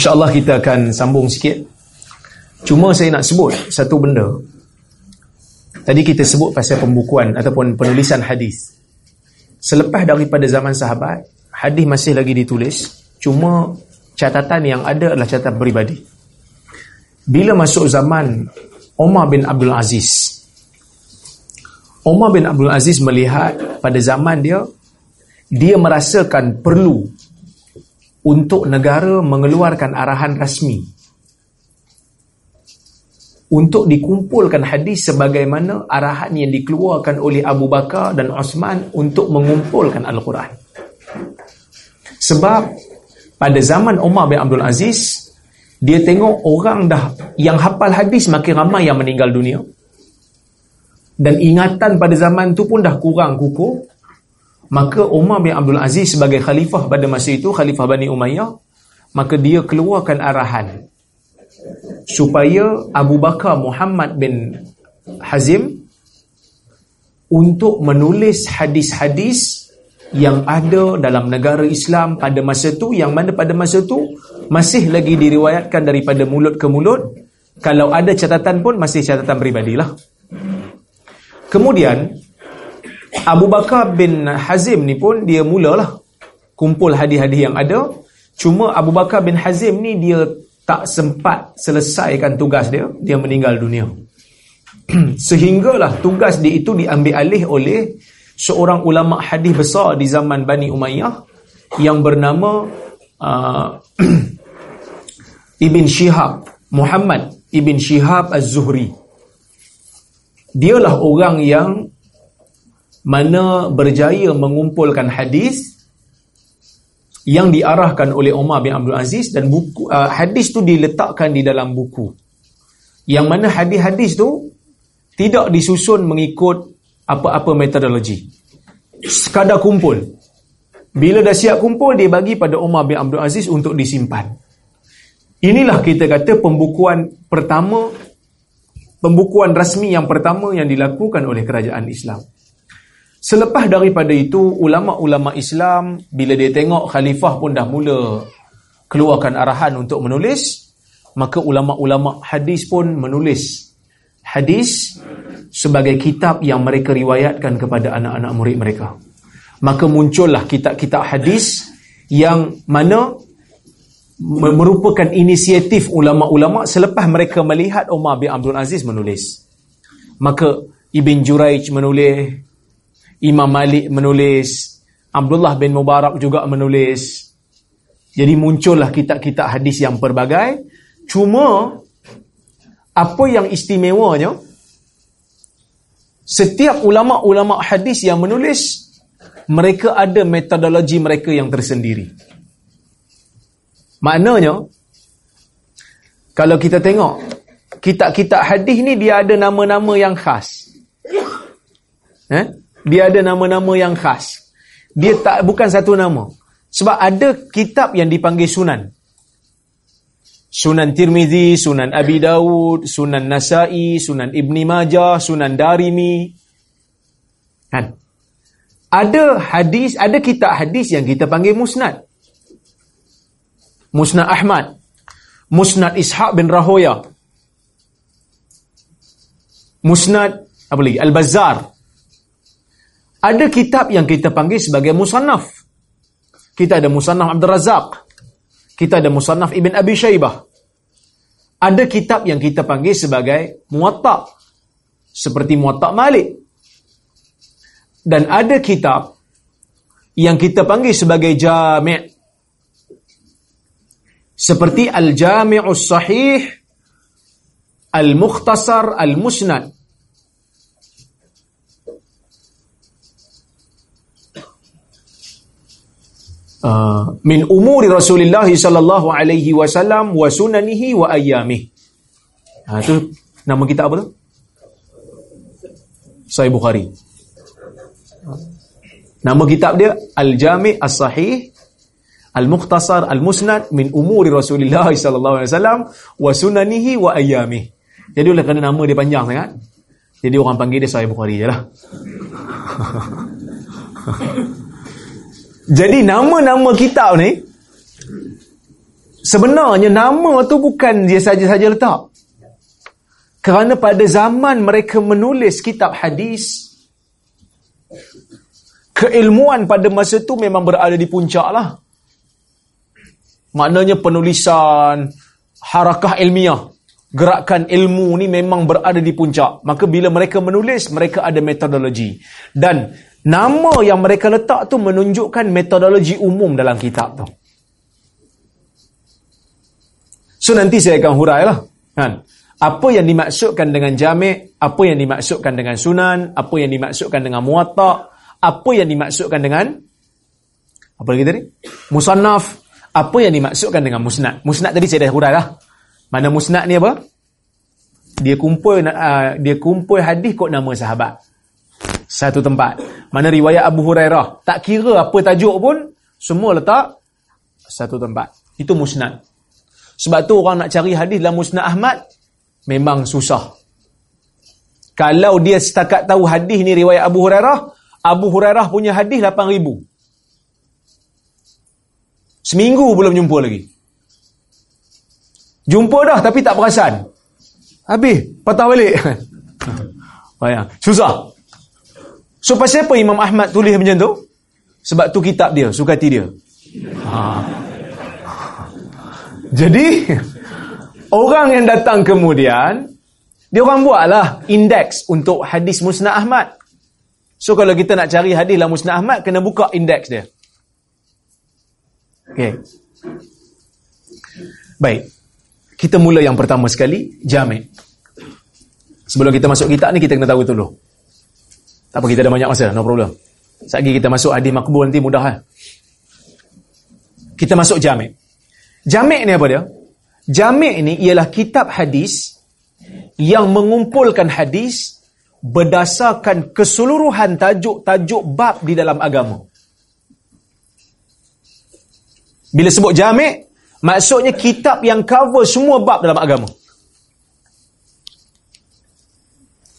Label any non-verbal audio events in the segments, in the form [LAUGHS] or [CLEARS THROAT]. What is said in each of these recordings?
InsyaAllah kita akan sambung sikit. Cuma saya nak sebut satu benda. Tadi kita sebut pasal pembukuan ataupun penulisan hadis. Selepas daripada zaman sahabat, hadis masih lagi ditulis. Cuma catatan yang ada adalah catatan peribadi. Bila masuk zaman Omar bin Abdul Aziz, Omar bin Abdul Aziz melihat pada zaman dia, dia merasakan perlu untuk negara mengeluarkan arahan rasmi untuk dikumpulkan hadis sebagaimana arahan yang dikeluarkan oleh Abu Bakar dan Osman untuk mengumpulkan Al-Quran. Sebab pada zaman Umar bin Abdul Aziz, dia tengok orang dah yang hafal hadis makin ramai yang meninggal dunia. Dan ingatan pada zaman tu pun dah kurang kukuh. Maka Umar bin Abdul Aziz sebagai khalifah pada masa itu, khalifah Bani Umayyah, maka dia keluarkan arahan supaya Abu Bakar Muhammad bin Hazim untuk menulis hadis-hadis yang ada dalam negara Islam pada masa itu yang mana pada masa itu masih lagi diriwayatkan daripada mulut ke mulut. Kalau ada catatan pun masih catatan peribadilah kemudian Abu Bakar bin Hazim ni pun dia mulalah kumpul hadis-hadis yang ada cuma Abu Bakar bin Hazim ni dia tak sempat selesaikan tugas dia, dia meninggal dunia. [CLEARS THROAT] Sehinggalah tugas dia itu diambil alih oleh seorang ulama hadis besar di zaman Bani Umayyah yang bernama uh, [CLEARS THROAT] Ibn Shihab, Muhammad Ibn Shihab Az-Zuhri. Dialah orang yang mana berjaya mengumpulkan hadis yang diarahkan oleh Umar bin Abdul Aziz dan buku uh, hadis tu diletakkan di dalam buku. Yang mana hadis-hadis tu tidak disusun mengikut apa-apa metodologi. Sekadar kumpul. Bila dah siap kumpul dia bagi pada Umar bin Abdul Aziz untuk disimpan. Inilah kita kata pembukuan pertama pembukuan rasmi yang pertama yang dilakukan oleh kerajaan Islam. Selepas daripada itu, ulama-ulama Islam bila dia tengok khalifah pun dah mula keluarkan arahan untuk menulis, maka ulama-ulama hadis pun menulis hadis sebagai kitab yang mereka riwayatkan kepada anak-anak murid mereka. Maka muncullah kitab-kitab hadis yang mana merupakan inisiatif ulama-ulama selepas mereka melihat Umar bin Abdul Aziz menulis. Maka Ibn Juraij menulis, Imam Malik menulis, Abdullah bin Mubarak juga menulis. Jadi muncullah kitab-kitab hadis yang pelbagai. Cuma apa yang istimewanya setiap ulama-ulama hadis yang menulis mereka ada metodologi mereka yang tersendiri. Maknanya kalau kita tengok kitab-kitab hadis ni dia ada nama-nama yang khas. Eh? Dia ada nama-nama yang khas. Dia tak bukan satu nama. Sebab ada kitab yang dipanggil sunan. Sunan Tirmizi, Sunan Abi Dawud, Sunan Nasai, Sunan Ibni Majah, Sunan Darimi. Kan? Ada hadis, ada kitab hadis yang kita panggil musnad. Musnad Ahmad. Musnad Ishaq bin Rahoya. Musnad apa lagi? Al-Bazzar. Ada kitab yang kita panggil sebagai musannaf. Kita ada musannaf Abdul Razak. Kita ada musannaf Ibn Abi Shaybah. Ada kitab yang kita panggil sebagai muwatta. Seperti muwatta Malik. Dan ada kitab yang kita panggil sebagai jami' seperti Al-Jami'us Sahih Al-Mukhtasar Al-Musnad Uh, min umuri Rasulullah sallallahu alaihi wasallam wa sunanihi wa ayyamih. Ha tu nama kita apa tu? Sahih Bukhari. Nama kitab dia Al-Jami' As-Sahih Al-Mukhtasar Al-Musnad min umuri Rasulullah sallallahu alaihi wasallam wa sunanihi wa ayyamih. Jadi oleh kerana nama dia panjang sangat, jadi orang panggil dia Sahih Bukhari jelah. [LAUGHS] Jadi nama-nama kitab ni Sebenarnya nama tu bukan dia saja-saja letak. Kerana pada zaman mereka menulis kitab hadis, keilmuan pada masa tu memang berada di puncak lah. Maknanya penulisan, harakah ilmiah, gerakan ilmu ni memang berada di puncak. Maka bila mereka menulis, mereka ada metodologi. Dan nama yang mereka letak tu menunjukkan metodologi umum dalam kitab tu. So nanti saya akan hurai lah. Kan? apa yang dimaksudkan dengan jami' apa yang dimaksudkan dengan sunan apa yang dimaksudkan dengan muwatta apa yang dimaksudkan dengan apa lagi tadi musannaf apa yang dimaksudkan dengan musnad musnad tadi saya dah hurai lah mana musnad ni apa dia kumpul uh, dia kumpul hadis kod nama sahabat satu tempat mana riwayat Abu Hurairah tak kira apa tajuk pun semua letak satu tempat itu musnad sebab tu orang nak cari hadis dalam musnad Ahmad memang susah. Kalau dia setakat tahu hadis ni riwayat Abu Hurairah, Abu Hurairah punya hadis 8000. Seminggu belum jumpa lagi. Jumpa dah tapi tak perasan. Habis, patah balik. [LAUGHS] Bayang, susah. So pasal apa Imam Ahmad tulis macam tu? Sebab tu kitab dia, sukati dia. Ha. Jadi Orang yang datang kemudian, dia orang buatlah indeks untuk hadis Musnad Ahmad. So kalau kita nak cari hadis dalam Musnad Ahmad, kena buka indeks dia. Okay. Baik. Kita mula yang pertama sekali, jami'. Sebelum kita masuk kitab ni, kita kena tahu dulu. Tak apa, kita ada banyak masa, no problem. Sekali kita masuk hadis makbul nanti mudah lah. Kita masuk jami'. Jami' ni apa dia? Jami' ini ialah kitab hadis yang mengumpulkan hadis berdasarkan keseluruhan tajuk-tajuk bab di dalam agama. Bila sebut jami' maksudnya kitab yang cover semua bab dalam agama.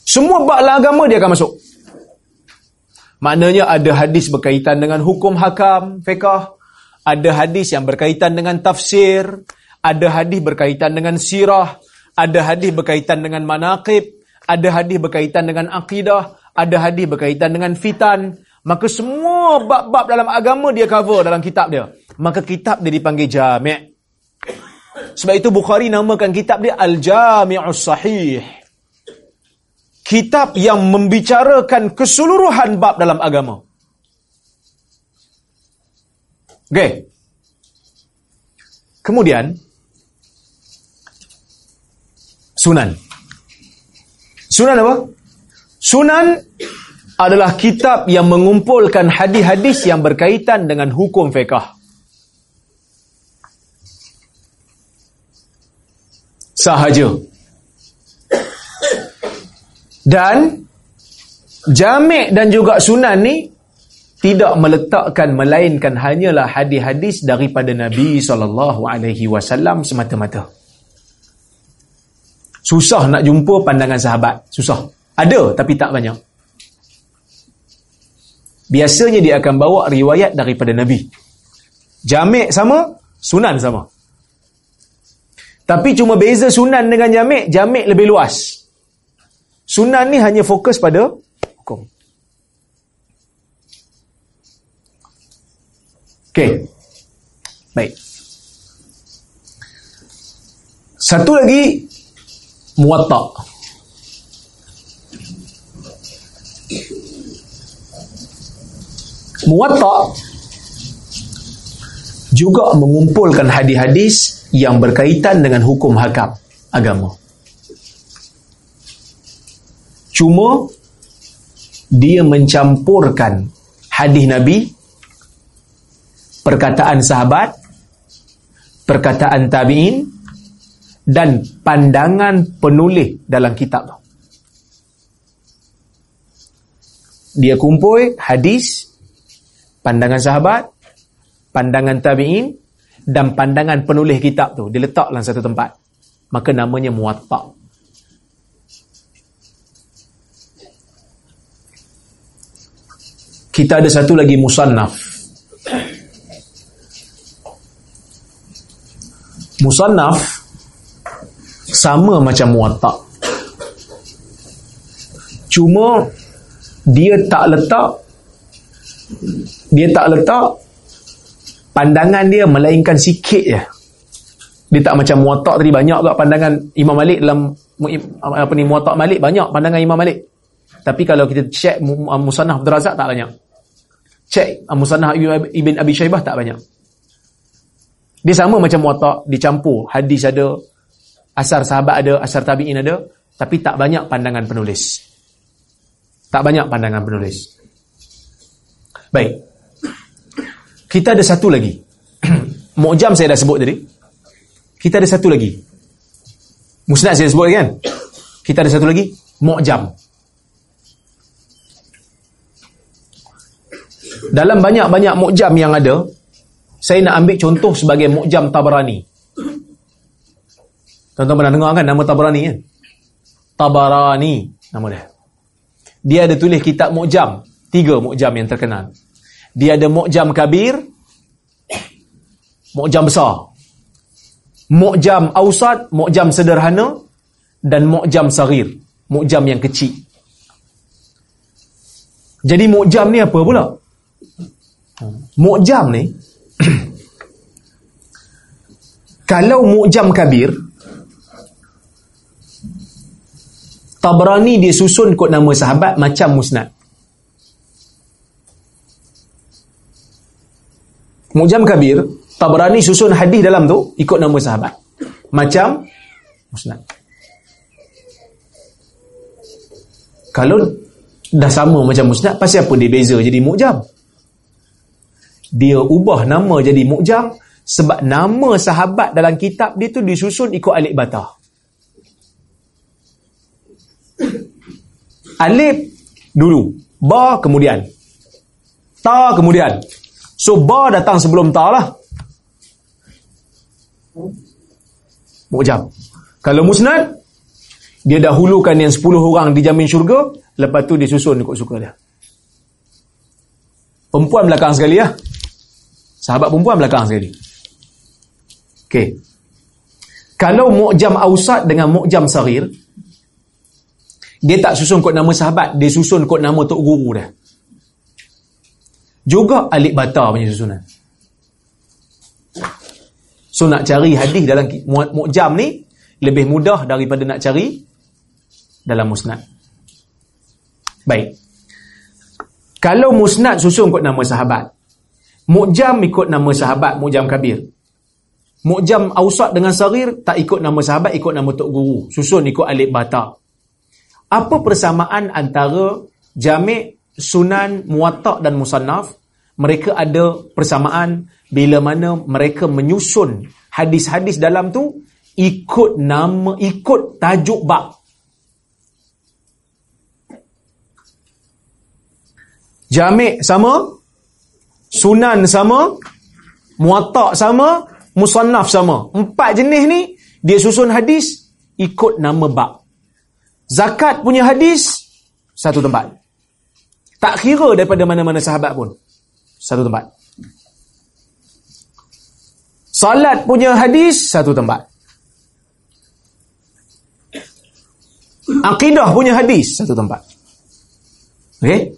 Semua bab dalam agama dia akan masuk. Maknanya ada hadis berkaitan dengan hukum hakam, fiqah, ada hadis yang berkaitan dengan tafsir, ada hadis berkaitan dengan sirah, ada hadis berkaitan dengan manaqib, ada hadis berkaitan dengan akidah, ada hadis berkaitan dengan fitan. Maka semua bab-bab dalam agama dia cover dalam kitab dia. Maka kitab dia dipanggil jami'. Sebab itu Bukhari namakan kitab dia Al-Jami'us Sahih. Kitab yang membicarakan keseluruhan bab dalam agama. Okay. Kemudian, Sunan. Sunan apa? Sunan adalah kitab yang mengumpulkan hadis-hadis yang berkaitan dengan hukum fiqah. Sahaja. Dan Jami' dan juga Sunan ni tidak meletakkan melainkan hanyalah hadis-hadis daripada Nabi sallallahu alaihi wasallam semata-mata. Susah nak jumpa pandangan sahabat. Susah. Ada tapi tak banyak. Biasanya dia akan bawa riwayat daripada Nabi. Jamik sama, sunan sama. Tapi cuma beza sunan dengan jamik, jamik lebih luas. Sunan ni hanya fokus pada hukum. Okey. Baik. Satu lagi muwatta muwatta juga mengumpulkan hadis-hadis yang berkaitan dengan hukum hakam agama cuma dia mencampurkan hadis nabi perkataan sahabat perkataan tabi'in dan pandangan penulis dalam kitab tu. Dia kumpul hadis, pandangan sahabat, pandangan tabi'in dan pandangan penulis kitab tu. Dia letak dalam satu tempat. Maka namanya muwatta. Kita ada satu lagi musannaf. Musannaf sama macam muwatta. Cuma dia tak letak dia tak letak pandangan dia melainkan sikit je. Dia tak macam muwatta tadi banyak juga pandangan Imam Malik dalam apa ni muwatta Malik banyak pandangan Imam Malik. Tapi kalau kita check Musannaf Abdul Razak tak banyak. Check Musannaf Ibn Abi Shaybah tak banyak. Dia sama macam muwatta dicampur hadis ada asar sahabat ada asar tabi'in ada tapi tak banyak pandangan penulis. Tak banyak pandangan penulis. Baik. Kita ada satu lagi. [CLEARS THROAT] Mu'jam saya dah sebut tadi. Kita ada satu lagi. Musnad saya sebut kan? Kita ada satu lagi. Mu'jam. Dalam banyak-banyak mu'jam yang ada, saya nak ambil contoh sebagai mu'jam Tabarani. Tuan-tuan pernah dengar kan nama Tabarani kan? Tabarani nama dia. Dia ada tulis kitab mu'jam. Tiga mu'jam yang terkenal. Dia ada mu'jam kabir, mu'jam besar, mu'jam ausad, mu'jam sederhana, dan mu'jam sarir, mu'jam yang kecil. Jadi mu'jam ni apa pula? Mu'jam ni, [CLEARS THROAT] kalau mu'jam kabir, Tabrani dia susun kot nama sahabat macam musnad. Mujam Kabir, Tabrani susun hadis dalam tu ikut nama sahabat. Macam musnad. Kalau dah sama macam musnad, pasal apa dia beza jadi mujam? Dia ubah nama jadi mujam sebab nama sahabat dalam kitab dia tu disusun ikut alif batah. Alif dulu, ba kemudian. Ta kemudian. So ba datang sebelum ta lah. Mujam. Kalau musnad, dia dahulukan yang 10 orang dijamin syurga, lepas tu dia susun ikut suka dia. Perempuan belakang sekali ya. Sahabat perempuan belakang sekali. Okey. Kalau mu'jam awsat dengan mu'jam sarir, dia tak susun kot nama sahabat, dia susun kot nama tok guru dia. Juga alik bata punya susunan. So nak cari hadis dalam mu'jam ni lebih mudah daripada nak cari dalam musnad. Baik. Kalau musnad susun ikut nama sahabat. Mu'jam ikut nama sahabat, mu'jam kabir. Mu'jam awsat dengan sarir tak ikut nama sahabat, ikut nama tok guru. Susun ikut alif bata. Apa persamaan antara jamik Sunan Muwatta' dan Musannaf mereka ada persamaan bila mana mereka menyusun hadis-hadis dalam tu ikut nama ikut tajuk bab Jami' sama Sunan sama Muwatta' sama Musannaf sama Empat jenis ni Dia susun hadis Ikut nama bab Zakat punya hadis Satu tempat tak kira daripada mana-mana sahabat pun. Satu tempat. Salat punya hadis, satu tempat. Akidah punya hadis, satu tempat. Okey?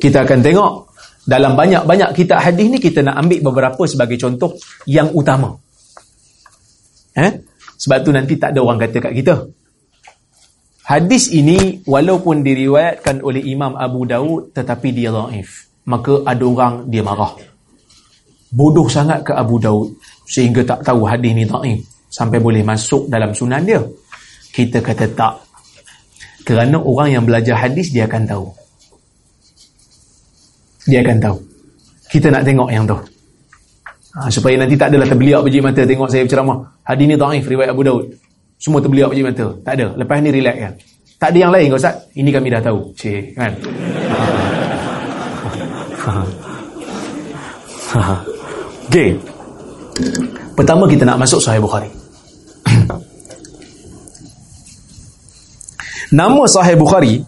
Kita akan tengok dalam banyak-banyak kitab hadis ni kita nak ambil beberapa sebagai contoh yang utama. Eh? Sebab tu nanti tak ada orang kata kat kita. Hadis ini walaupun diriwayatkan oleh Imam Abu Daud tetapi dia dhaif. Maka ada orang dia marah. Bodoh sangat ke Abu Daud sehingga tak tahu hadis ni dhaif sampai boleh masuk dalam sunan dia. Kita kata tak. Kerana orang yang belajar hadis dia akan tahu. Dia akan tahu. Kita nak tengok yang tu. Ha, supaya nanti tak adalah terbeliak biji mata tengok saya berceramah. Hadis ni dhaif riwayat Abu Daud. Semua terbeliak biji mata. Tak ada. Lepas ni relax kan. Tak ada yang lain ke Ustaz? Ini kami dah tahu. Cik, kan? [LAUGHS] Okey. Pertama kita nak masuk Sahih Bukhari. [CLEARS THROAT] Nama Sahih Bukhari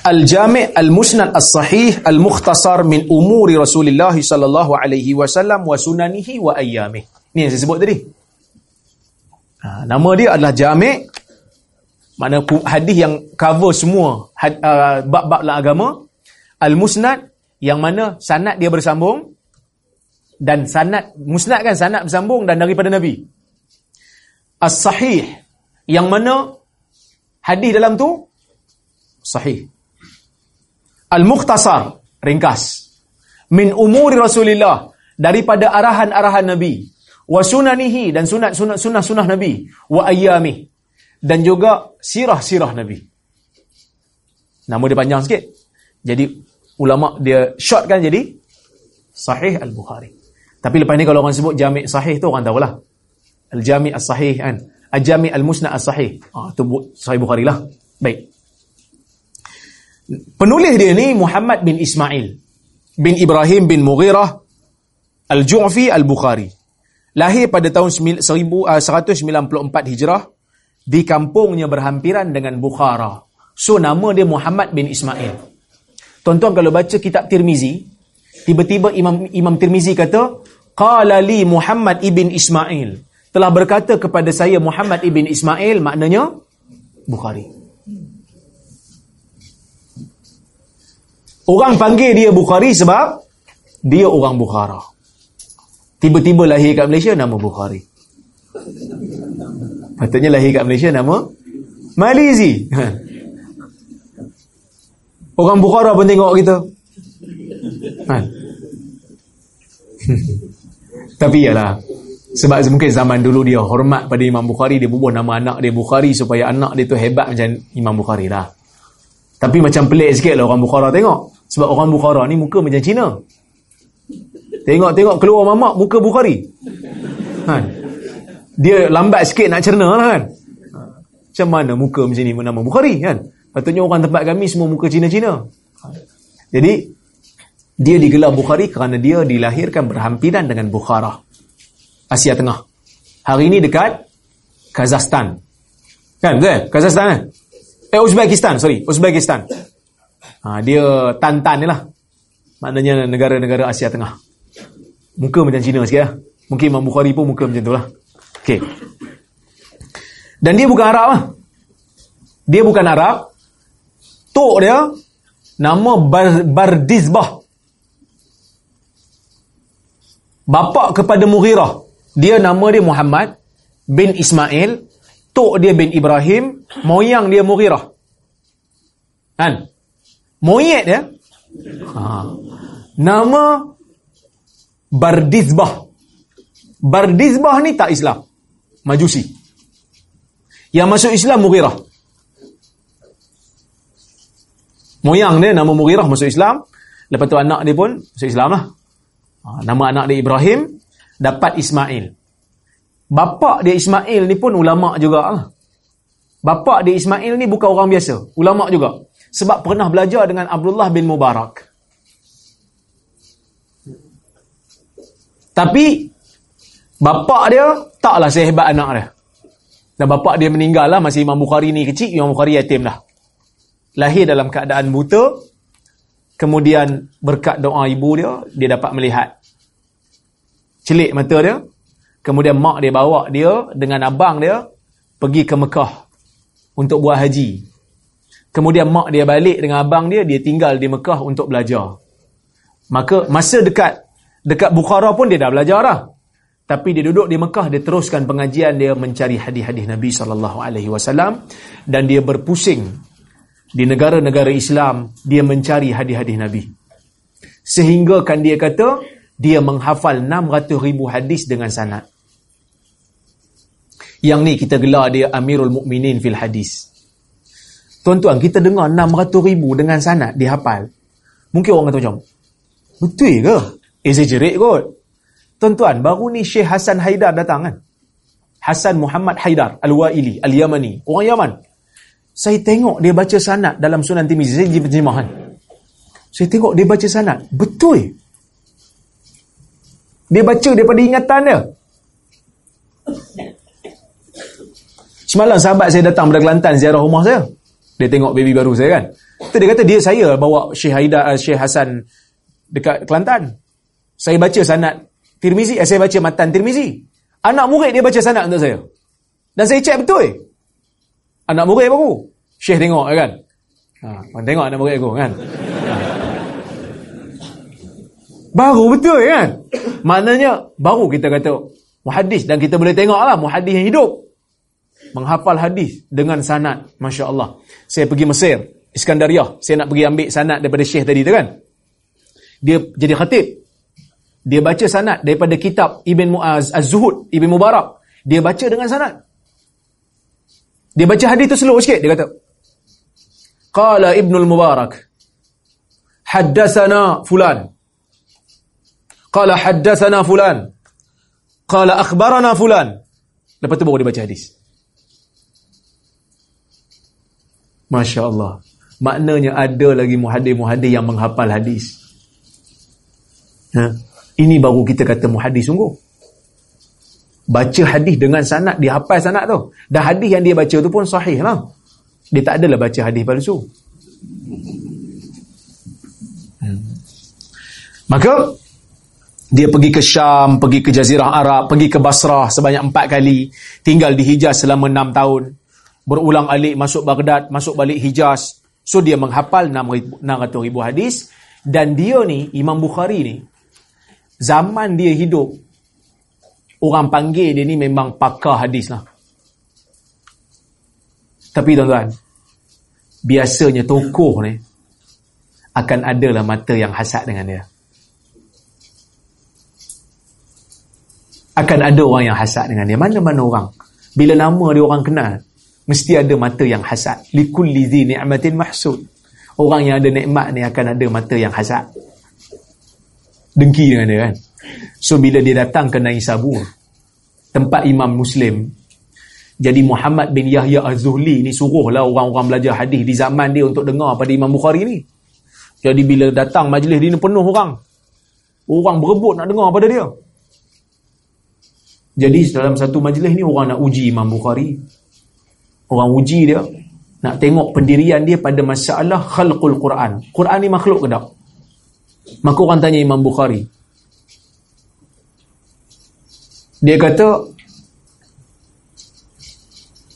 Al-Jami' Al-Musnad As-Sahih Al-Mukhtasar min umuri Rasulullah sallallahu alaihi wasallam wa sunanihi wa ayyamih. Ni yang saya sebut tadi. Ha, nama dia adalah Jami' Mana hadis yang cover semua had, uh, bab-bab dalam agama. Al-Musnad yang mana sanad dia bersambung dan sanad musnad kan sanad bersambung dan daripada Nabi. As-Sahih yang mana hadis dalam tu sahih. Al-Mukhtasar ringkas. Min umuri Rasulillah daripada arahan-arahan Nabi wa sunanihi dan sunat-sunat sunah-sunah Nabi wa ayyamih dan juga sirah-sirah Nabi. Nama dia panjang sikit. Jadi ulama dia short kan jadi Sahih Al-Bukhari. Tapi lepas ni kalau orang sebut Jami' Sahih tu orang tahulah. Al-Jami' As-Sahih kan. Al-Jami' Al-Musna' As-Sahih. Ah tu Sahih Bukhari lah. Baik. Penulis dia ni Muhammad bin Ismail bin Ibrahim bin Mughirah Al-Ju'fi Al-Bukhari. Lahir pada tahun 1194 ah, Hijrah di kampungnya berhampiran dengan Bukhara. So nama dia Muhammad bin Ismail. Tuan-tuan kalau baca kitab Tirmizi, tiba-tiba Imam Imam Tirmizi kata, "Qala li Muhammad ibn Ismail." Telah berkata kepada saya Muhammad ibn Ismail, maknanya Bukhari. Orang panggil dia Bukhari sebab dia orang Bukhara. Tiba-tiba lahir kat Malaysia nama Bukhari. Patutnya lahir kat Malaysia nama Malizi. [LAUGHS] Orang Bukhara pun tengok kita. Ha. [LAUGHS] Tapi yalah. Sebab mungkin zaman dulu dia hormat pada Imam Bukhari. Dia bubuh nama anak dia Bukhari supaya anak dia tu hebat macam Imam Bukhari lah. Tapi macam pelik sikit lah orang Bukhara tengok. Sebab orang Bukhara ni muka macam Cina. Tengok-tengok keluar mamak muka Bukhari. Ha dia lambat sikit nak cerna lah kan? Macam mana muka macam ni nama Bukhari kan? Patutnya orang tempat kami semua muka Cina-Cina. Jadi dia digelar Bukhari kerana dia dilahirkan berhampiran dengan Bukhara. Asia Tengah. Hari ini dekat Kazakhstan. Kan betul? Kazakhstan kan eh Uzbekistan sorry Uzbekistan ha, dia Tantan ni lah maknanya negara-negara Asia Tengah muka macam Cina sikit lah mungkin Imam Bukhari pun muka macam tu lah Okey. Dan dia bukan Arab lah. Dia bukan Arab. Tok dia nama Bar Bardizbah. Bapa kepada Mughirah. Dia nama dia Muhammad bin Ismail. Tok dia bin Ibrahim. Moyang dia Mughirah. Kan? Moyet dia. Ha. Nama Bardizbah. Bardizbah ni tak Islam. Majusi. Yang masuk Islam Mughirah. Moyang dia nama Mughirah masuk Islam. Lepas tu anak dia pun masuk Islam lah. Ha, nama anak dia Ibrahim. Dapat Ismail. Bapak dia Ismail ni pun ulama' juga lah. Bapak dia Ismail ni bukan orang biasa. Ulama' juga. Sebab pernah belajar dengan Abdullah bin Mubarak. Tapi Bapak dia taklah sehebat anak dia. Dan bapak dia meninggal lah masih Imam Bukhari ni kecil, Imam Bukhari yatim lah. Lahir dalam keadaan buta, kemudian berkat doa ibu dia, dia dapat melihat. Celik mata dia, kemudian mak dia bawa dia dengan abang dia pergi ke Mekah untuk buat haji. Kemudian mak dia balik dengan abang dia, dia tinggal di Mekah untuk belajar. Maka masa dekat dekat Bukhara pun dia dah belajar lah. Tapi dia duduk di Mekah, dia teruskan pengajian dia mencari hadis-hadis Nabi SAW dan dia berpusing di negara-negara Islam, dia mencari hadis-hadis Nabi. Sehingga kan dia kata, dia menghafal 600 ribu hadis dengan sanad. Yang ni kita gelar dia Amirul Mukminin fil hadis. Tuan-tuan, kita dengar 600 ribu dengan sanad dihafal. Mungkin orang kata macam, betul ke? Exaggerate kot. Tuan-tuan, baru ni Syekh Hasan Haidar datang kan? Hasan Muhammad Haidar Al-Wa'ili, Al-Yamani, orang Yaman. Saya tengok dia baca sanad dalam Sunan Timizi, saya penjemahan. Saya tengok dia baca sanad, betul. Dia baca daripada ingatan dia. Semalam sahabat saya datang dari Kelantan ziarah rumah saya. Dia tengok baby baru saya kan. Tu dia kata dia saya bawa Syekh Haidar, Syekh Hasan dekat Kelantan. Saya baca sanad Tirmizi, eh, saya baca matan Tirmizi. Anak murid dia baca sanad untuk saya. Dan saya cek betul. Anak murid baru. Syekh tengok kan. Ha, tengok anak murid aku kan. Baru betul kan. Maknanya baru kita kata muhadis dan kita boleh tengok lah muhadis yang hidup. Menghafal hadis dengan sanad. Masya Allah. Saya pergi Mesir. Iskandariah. Saya nak pergi ambil sanad daripada syekh tadi tu kan. Dia jadi khatib. Dia baca sanad daripada kitab Ibn Mu'az Az-Zuhud, Ibn Mubarak. Dia baca dengan sanad. Dia baca hadis tu slow sikit. Dia kata, Qala Ibn Mubarak, Haddasana fulan. Qala haddasana fulan. Qala akhbarana fulan. Lepas tu baru dia baca hadis. Masya Allah. Maknanya ada lagi muhadir-muhadir yang menghafal hadis. Ha? Ini baru kita kata muhadis sungguh. Baca hadis dengan sanad, dia hafal sanad tu. Dan hadis yang dia baca tu pun sahih lah. Dia tak adalah baca hadis palsu. Hmm. Maka, dia pergi ke Syam, pergi ke Jazirah Arab, pergi ke Basrah sebanyak empat kali. Tinggal di Hijaz selama enam tahun. Berulang alik masuk Baghdad, masuk balik Hijaz. So, dia menghafal 600 ribu hadis. Dan dia ni, Imam Bukhari ni, zaman dia hidup orang panggil dia ni memang pakar hadis lah tapi tuan-tuan biasanya tokoh ni akan adalah mata yang hasad dengan dia akan ada orang yang hasad dengan dia. Mana-mana orang. Bila nama dia orang kenal mesti ada mata yang hasad. Likulli zi ni'matin mahsud orang yang ada nikmat ni akan ada mata yang hasad. Dengki dengan dia kan? So bila dia datang ke Naisabur tempat imam muslim jadi Muhammad bin Yahya Az-Zuhli ni suruhlah orang-orang belajar hadis di zaman dia untuk dengar pada Imam Bukhari ni. Jadi bila datang majlis dia ni penuh orang. Orang berebut nak dengar pada dia jadi dalam satu majlis ni orang nak uji Imam Bukhari orang uji dia nak tengok pendirian dia pada masalah khalqul Quran Quran ni makhluk ke tak Maka orang tanya Imam Bukhari. Dia kata,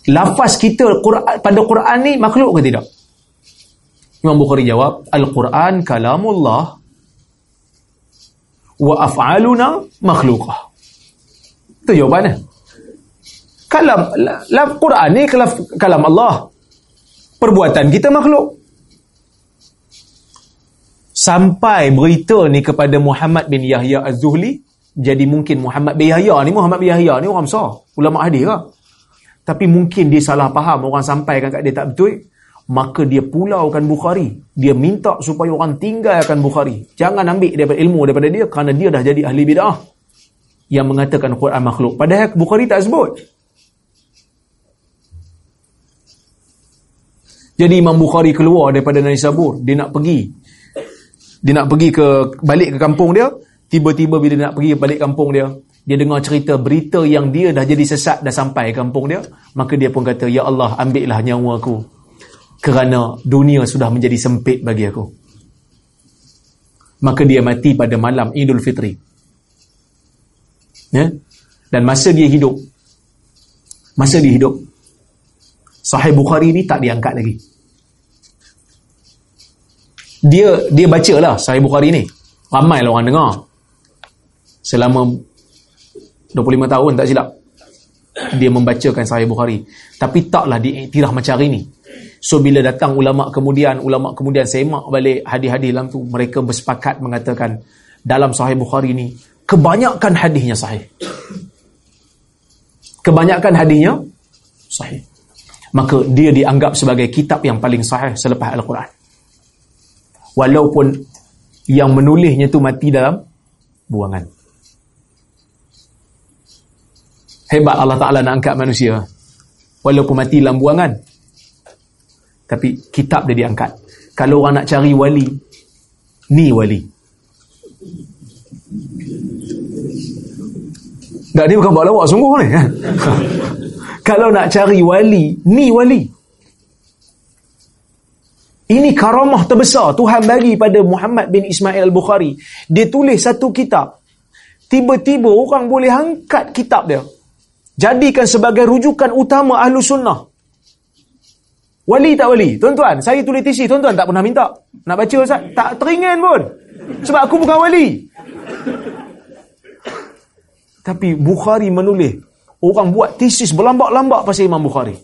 lafaz kita pada Quran ni makhluk ke tidak? Imam Bukhari jawab, Al-Quran kalamullah wa af'aluna makhlukah. Itu jawabannya. Kalam, la, Quran ni kalam, kalam Allah. Perbuatan kita makhluk. Sampai berita ni kepada Muhammad bin Yahya Az-Zuhli jadi mungkin Muhammad bin Yahya ni Muhammad bin Yahya ni orang besar. Ulama hadis lah. Tapi mungkin dia salah faham orang sampaikan kat dia tak betul maka dia pulaukan Bukhari. Dia minta supaya orang tinggalkan Bukhari. Jangan ambil daripada ilmu daripada dia kerana dia dah jadi ahli bid'ah yang mengatakan Quran makhluk. Padahal Bukhari tak sebut. Jadi Imam Bukhari keluar daripada Naisabur dia nak pergi. Dia nak pergi ke balik ke kampung dia tiba-tiba bila dia nak pergi balik kampung dia dia dengar cerita berita yang dia dah jadi sesat dah sampai kampung dia maka dia pun kata ya Allah ambillah nyawa aku kerana dunia sudah menjadi sempit bagi aku. Maka dia mati pada malam Idul Fitri ya? Dan masa dia hidup masa dia hidup Sahih Bukhari ni tak diangkat lagi. Dia dia baca lah Sahih Bukhari ni. Ramai lah orang dengar. Selama 25 tahun tak silap. Dia membacakan Sahih Bukhari. Tapi taklah diiktiraf macam hari ni. So bila datang ulama kemudian ulama kemudian semak balik hadis-hadis dalam tu mereka bersepakat mengatakan dalam Sahih Bukhari ni kebanyakan hadisnya sahih. Kebanyakan hadisnya sahih. Maka dia dianggap sebagai kitab yang paling sahih selepas Al-Quran. Walaupun yang menulisnya tu mati dalam buangan. Hebat Allah Ta'ala nak angkat manusia. Walaupun mati dalam buangan. Tapi kitab dia diangkat. Kalau orang nak cari wali ni wali tak dia bukan buat lawak sungguh ni [LAUGHS] kalau nak cari wali ni wali ini karamah terbesar Tuhan bagi pada Muhammad bin Ismail al-Bukhari. Dia tulis satu kitab. Tiba-tiba orang boleh angkat kitab dia. Jadikan sebagai rujukan utama ahlu sunnah. Wali tak wali? Tuan-tuan, saya tulis tisi. Tuan-tuan tak pernah minta. Nak baca Ustaz? Tak teringin pun. Sebab aku bukan wali. Tapi Bukhari menulis. Orang buat tesis berlambak-lambak pasal Imam Bukhari.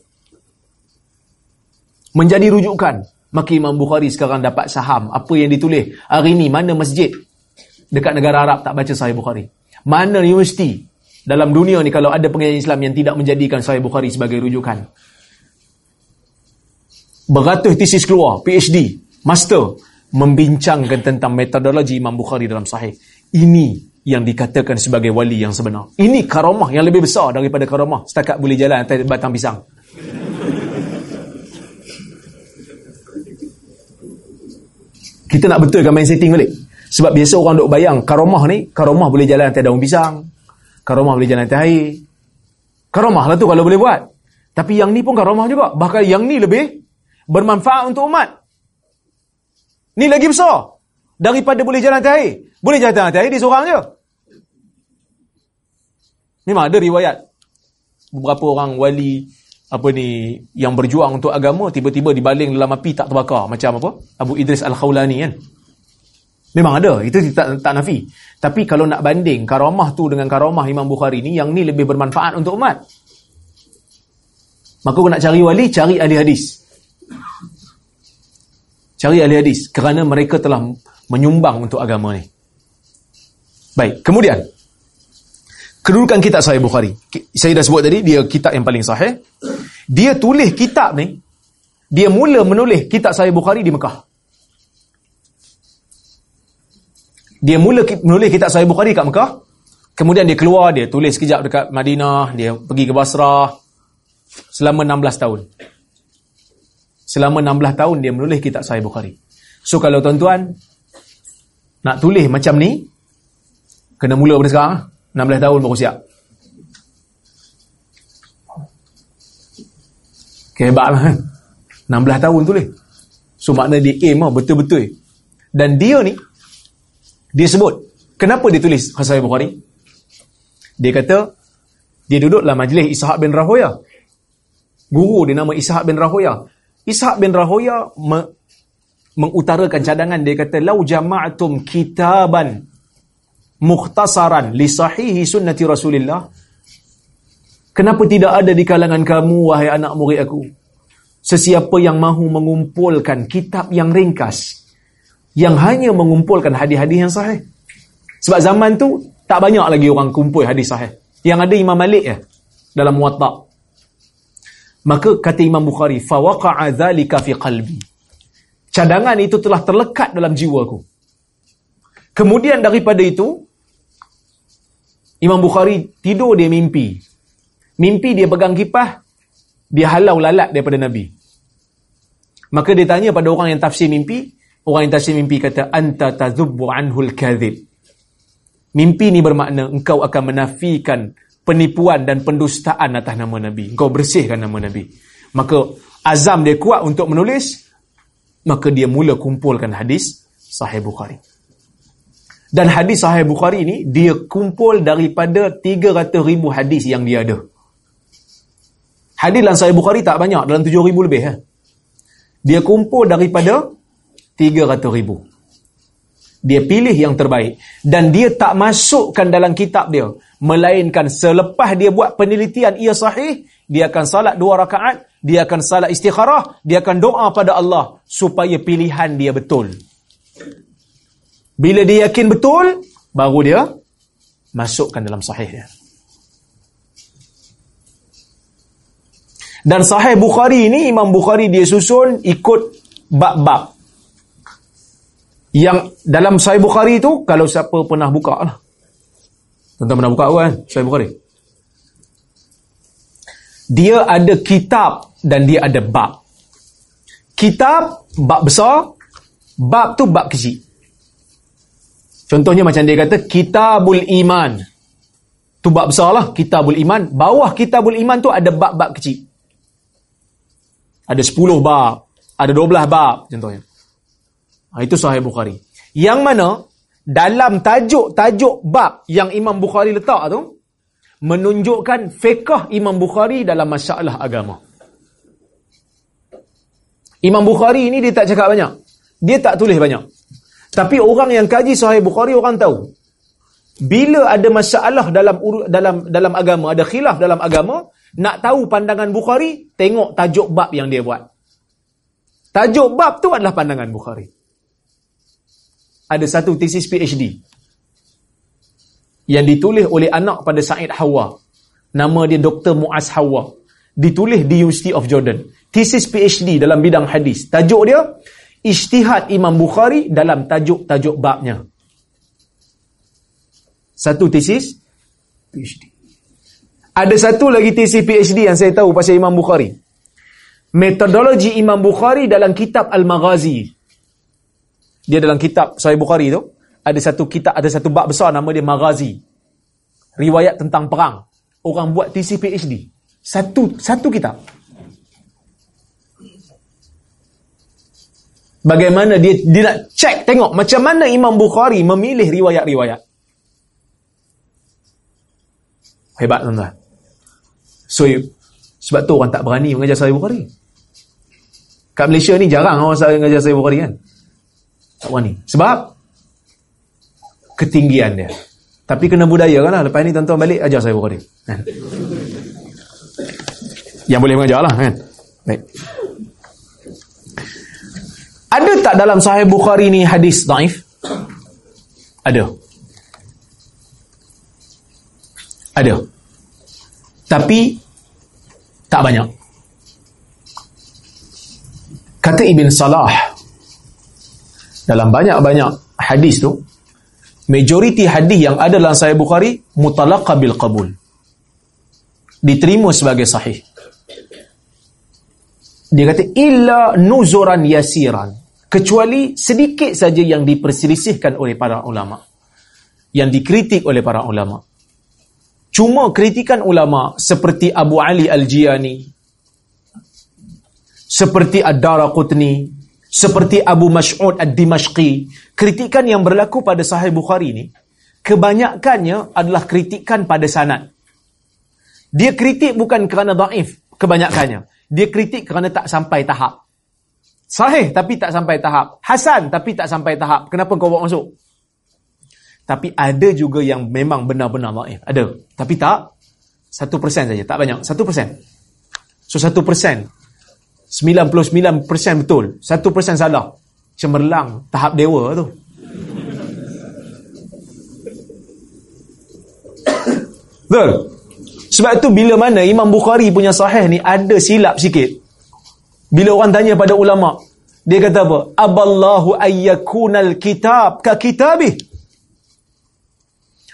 Menjadi rujukan. Maka Imam Bukhari sekarang dapat saham. Apa yang ditulis. Hari ini mana masjid dekat negara Arab tak baca Sahih Bukhari. Mana universiti dalam dunia ni kalau ada pengajian Islam yang tidak menjadikan Sahih Bukhari sebagai rujukan beratus tesis keluar, PhD, master, membincangkan tentang metodologi Imam Bukhari dalam sahih. Ini yang dikatakan sebagai wali yang sebenar. Ini karamah yang lebih besar daripada karamah setakat boleh jalan atas batang pisang. Kita nak betulkan main setting balik. Sebab biasa orang duk bayang karamah ni, karamah boleh jalan atas daun pisang. Karamah boleh jalan atas air. Karamah lah tu kalau boleh buat. Tapi yang ni pun karamah juga. Bahkan yang ni lebih bermanfaat untuk umat. Ni lagi besar. Daripada boleh jalan atas air. Boleh jalan atas air, dia seorang je. Memang ada riwayat. Beberapa orang wali apa ni yang berjuang untuk agama tiba-tiba dibaling dalam api tak terbakar. Macam apa? Abu Idris Al-Khawlani kan? Memang ada. Itu tak, tak nafi. Tapi kalau nak banding karamah tu dengan karamah Imam Bukhari ni yang ni lebih bermanfaat untuk umat. Maka kau nak cari wali cari ahli hadis. Cari ahli hadis kerana mereka telah menyumbang untuk agama ni. Baik, kemudian kedudukan kitab Sahih Bukhari. Saya dah sebut tadi dia kitab yang paling sahih. Dia tulis kitab ni dia mula menulis kitab Sahih Bukhari di Mekah. Dia mula menulis kitab Sahih Bukhari kat Mekah. Kemudian dia keluar, dia tulis sekejap dekat Madinah, dia pergi ke Basrah selama 16 tahun. Selama 16 tahun dia menulis kitab Sahih Bukhari. So kalau tuan-tuan nak tulis macam ni, kena mula pada sekarang. 16 tahun baru siap. Kehebat lah kan. 16 tahun tulis. So makna dia aim lah betul-betul. Dan dia ni, dia sebut, kenapa dia tulis Sahih Bukhari? Dia kata, dia duduk dalam majlis Ishaq bin Rahoya. Guru dia nama Ishaq bin Rahoya. Ishaq bin Rahoya me mengutarakan cadangan dia kata lau jama'tum kitaban mukhtasaran li sahihi sunnati Rasulillah. Kenapa tidak ada di kalangan kamu wahai anak murid aku? Sesiapa yang mahu mengumpulkan kitab yang ringkas yang hanya mengumpulkan hadis-hadis yang sahih. Sebab zaman tu tak banyak lagi orang kumpul hadis sahih. Yang ada Imam Malik ya dalam Muwatta' Maka kata Imam Bukhari, fawaqa'a dzalika fi qalbi. Cadangan itu telah terlekat dalam jiwaku. Kemudian daripada itu Imam Bukhari tidur dia mimpi. Mimpi dia pegang kipah, dia halau lalat daripada Nabi. Maka dia tanya pada orang yang tafsir mimpi, orang yang tafsir mimpi kata anta tadhubbu anhul kadhib. Mimpi ni bermakna engkau akan menafikan penipuan dan pendustaan atas nama Nabi. Kau bersihkan nama Nabi. Maka azam dia kuat untuk menulis, maka dia mula kumpulkan hadis Sahih Bukhari. Dan hadis Sahih Bukhari ini, dia kumpul daripada 300 ribu hadis yang dia ada. Hadis dalam Sahih Bukhari tak banyak, dalam 7 ribu lebih. Eh? Dia kumpul daripada 300 ribu. Dia pilih yang terbaik. Dan dia tak masukkan dalam kitab dia. Melainkan selepas dia buat penelitian ia sahih, dia akan salat dua rakaat, dia akan salat istikharah, dia akan doa pada Allah supaya pilihan dia betul. Bila dia yakin betul, baru dia masukkan dalam sahih dia. Dan sahih Bukhari ini, Imam Bukhari dia susun ikut bab-bab. Yang dalam Sahih Bukhari itu kalau siapa pernah buka lah. Tuan-tuan pernah buka kan Sahih Bukhari? Dia ada kitab dan dia ada bab. Kitab bab besar, bab tu bab kecil. Contohnya macam dia kata Kitabul Iman. Tu bab besar lah, Kitabul Iman. Bawah Kitabul Iman tu ada bab-bab kecil. Ada 10 bab, ada 12 bab contohnya. Ha, itu Sahih Bukhari. Yang mana dalam tajuk-tajuk bab yang Imam Bukhari letak tu, menunjukkan fiqh Imam Bukhari dalam masalah agama. Imam Bukhari ini dia tak cakap banyak. Dia tak tulis banyak. Tapi orang yang kaji Sahih Bukhari orang tahu. Bila ada masalah dalam dalam dalam agama, ada khilaf dalam agama, nak tahu pandangan Bukhari, tengok tajuk bab yang dia buat. Tajuk bab tu adalah pandangan Bukhari. Ada satu tesis PhD yang ditulis oleh anak pada Said Hawa. Nama dia Dr. Muaz Hawa. Ditulis di University of Jordan. Tesis PhD dalam bidang hadis. Tajuk dia, Ijtihad Imam Bukhari dalam tajuk-tajuk babnya. Satu tesis PhD. Ada satu lagi tesis PhD yang saya tahu pasal Imam Bukhari. Metodologi Imam Bukhari dalam kitab Al-Maghazi. Dia dalam kitab Sahih Bukhari tu ada satu kitab ada satu bab besar nama dia Maghazi. Riwayat tentang perang. Orang buat TC PhD. Satu satu kitab. Bagaimana dia dia nak check tengok macam mana Imam Bukhari memilih riwayat-riwayat. Hebat tuan-tuan. So sebab tu orang tak berani mengajar Sahih Bukhari. Kat Malaysia ni jarang orang mengajar Sahih Bukhari kan. Tak berani. Sebab ketinggian dia. Tapi kena budaya kan lah. Lepas ni tuan-tuan balik, ajar saya Bukhari. Kan? [LAUGHS] Yang boleh mengajar lah kan. Baik. Ada tak dalam sahih Bukhari ni hadis daif? Ada. Ada. Tapi tak banyak. Kata Ibn Salah dalam banyak-banyak hadis tu majoriti hadis yang ada dalam Sahih Bukhari mutalaqqa bil qabul. Diterima sebagai sahih. Dia kata illa nuzuran yasiran. Kecuali sedikit saja yang diperselisihkan oleh para ulama. Yang dikritik oleh para ulama. Cuma kritikan ulama seperti Abu Ali Al-Jiyani, seperti Ad-Daraqutni, seperti Abu Mas'ud Ad-Dimashqi, kritikan yang berlaku pada Sahih Bukhari ini, kebanyakannya adalah kritikan pada sanad. Dia kritik bukan kerana daif, kebanyakannya. Dia kritik kerana tak sampai tahap. Sahih tapi tak sampai tahap. Hasan tapi tak sampai tahap. Kenapa kau bawa masuk? Tapi ada juga yang memang benar-benar daif. Ada. Tapi tak. Satu persen saja. Tak banyak. Satu persen. So satu persen 99% betul 1% salah cemerlang tahap dewa tu [COUGHS] betul sebab tu bila mana Imam Bukhari punya sahih ni ada silap sikit bila orang tanya pada ulama dia kata apa aballahu ayyakunal kitab ka kitabih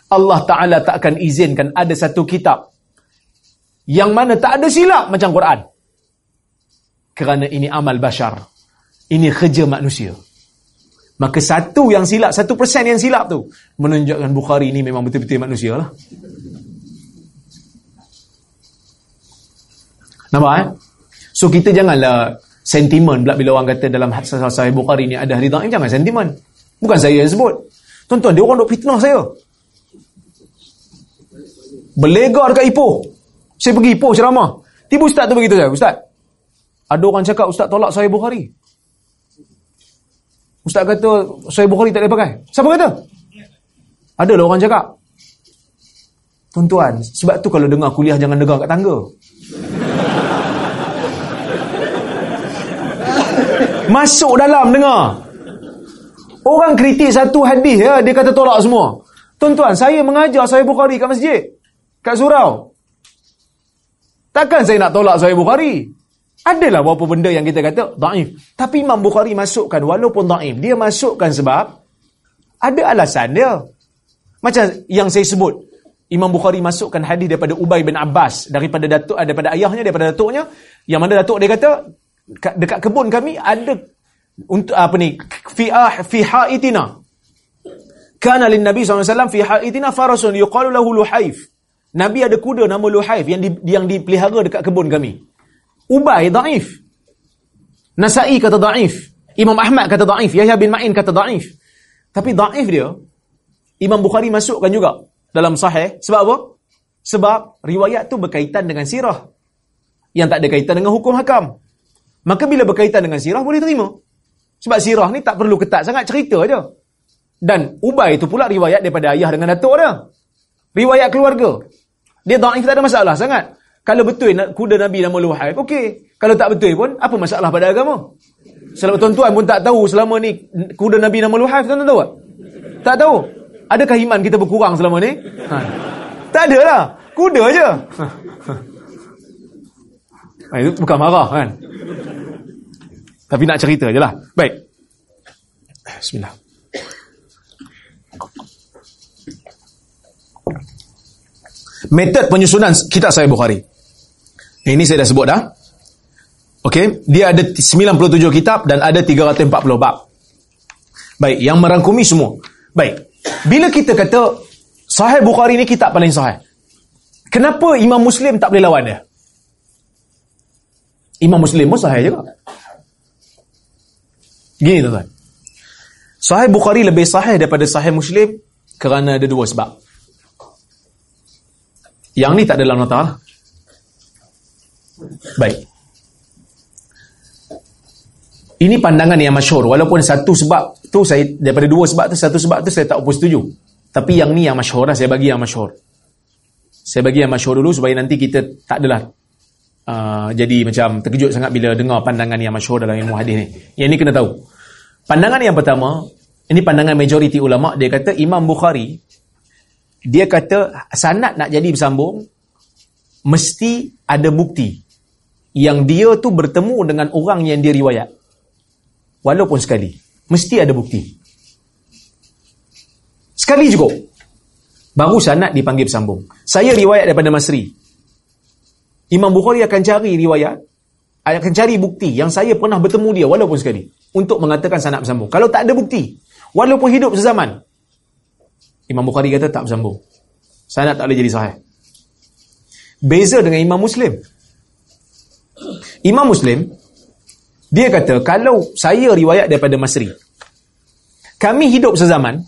Allah Ta'ala takkan izinkan ada satu kitab yang mana tak ada silap macam Quran kerana ini amal bashar. Ini kerja manusia. Maka satu yang silap, satu persen yang silap tu menunjukkan Bukhari ini memang betul-betul manusia lah. Nampak eh? So kita janganlah sentimen pula bila orang kata dalam hadis sahih Bukhari ni ada hadis dhaif jangan sentimen. Bukan saya yang sebut. Tuan-tuan dia orang duk fitnah saya. Berlegar dekat Ipoh. Saya pergi Ipoh ceramah. Tiba ustaz tu begitu saya, ustaz. Ada orang cakap Ustaz tolak Sahih Bukhari. Ustaz kata Sahih Bukhari tak boleh pakai. Siapa kata? Ada lah orang cakap. Tuan-tuan, sebab tu kalau dengar kuliah jangan dengar kat tangga. Masuk dalam dengar. Orang kritik satu hadis ya, dia kata tolak semua. Tuan-tuan, saya mengajar Sahih Bukhari kat masjid. Kat surau. Takkan saya nak tolak Sahih Bukhari? Adalah beberapa benda yang kita kata daif. Tapi Imam Bukhari masukkan walaupun daif. Dia masukkan sebab ada alasan dia. Macam yang saya sebut. Imam Bukhari masukkan hadis daripada Ubay bin Abbas. Daripada datuk, daripada ayahnya, daripada datuknya. Yang mana datuk dia kata, dekat kebun kami ada untuk apa ni fi fi haitina kana lin nabi SAW fi haitina farasun yuqalu lahu luhaif nabi ada kuda nama luhaif yang di, yang dipelihara dekat kebun kami Ubay daif. Nasai kata daif. Imam Ahmad kata daif. Yahya bin Ma'in kata daif. Tapi daif dia, Imam Bukhari masukkan juga dalam sahih. Sebab apa? Sebab riwayat tu berkaitan dengan sirah. Yang tak ada kaitan dengan hukum hakam. Maka bila berkaitan dengan sirah boleh terima. Sebab sirah ni tak perlu ketat sangat cerita aja. Dan Ubay itu pula riwayat daripada ayah dengan datuk dia. Riwayat keluarga. Dia daif tak ada masalah sangat. Kalau betul kuda Nabi nama Luhaib, okey. Kalau tak betul pun, apa masalah pada agama? Selama tuan-tuan pun tak tahu selama ni kuda Nabi nama Luhaib, tuan-tuan tahu tak? Tak tahu. Adakah iman kita berkurang selama ni? Ha. Tak ada lah. Kuda je. Ha, itu bukan marah kan? Tapi nak cerita je lah. Baik. Bismillah. Metod penyusunan kitab Sahih Bukhari. Ini saya dah sebut dah. Okey, dia ada 97 kitab dan ada 340 bab. Baik, yang merangkumi semua. Baik. Bila kita kata Sahih Bukhari ni kitab paling sahih. Kenapa Imam Muslim tak boleh lawan dia? Imam Muslim pun sahih juga. Gini tuan-tuan. Sahih Bukhari lebih sahih daripada Sahih Muslim kerana ada dua sebab. Yang ni tak ada dalam nota lah. Baik. Ini pandangan yang masyur. Walaupun satu sebab tu saya, daripada dua sebab tu, satu sebab tu saya tak opus setuju. Tapi yang ni yang masyur lah, saya bagi yang masyur. Saya bagi yang masyur dulu supaya nanti kita tak adalah uh, jadi macam terkejut sangat bila dengar pandangan yang masyur dalam ilmu hadis ni. Yang ni kena tahu. Pandangan yang pertama, ini pandangan majoriti ulama' dia kata Imam Bukhari dia kata sanad nak jadi bersambung mesti ada bukti yang dia tu bertemu dengan orang yang dia riwayat. Walaupun sekali. Mesti ada bukti. Sekali juga baru sanad dipanggil bersambung. Saya riwayat daripada Masri Imam Bukhari akan cari riwayat akan cari bukti yang saya pernah bertemu dia walaupun sekali untuk mengatakan sanad bersambung kalau tak ada bukti walaupun hidup sezaman Imam Bukhari kata tak bersambung. Sanad tak boleh jadi sahih. Beza dengan Imam Muslim. Imam Muslim, dia kata, kalau saya riwayat daripada Masri, kami hidup sezaman,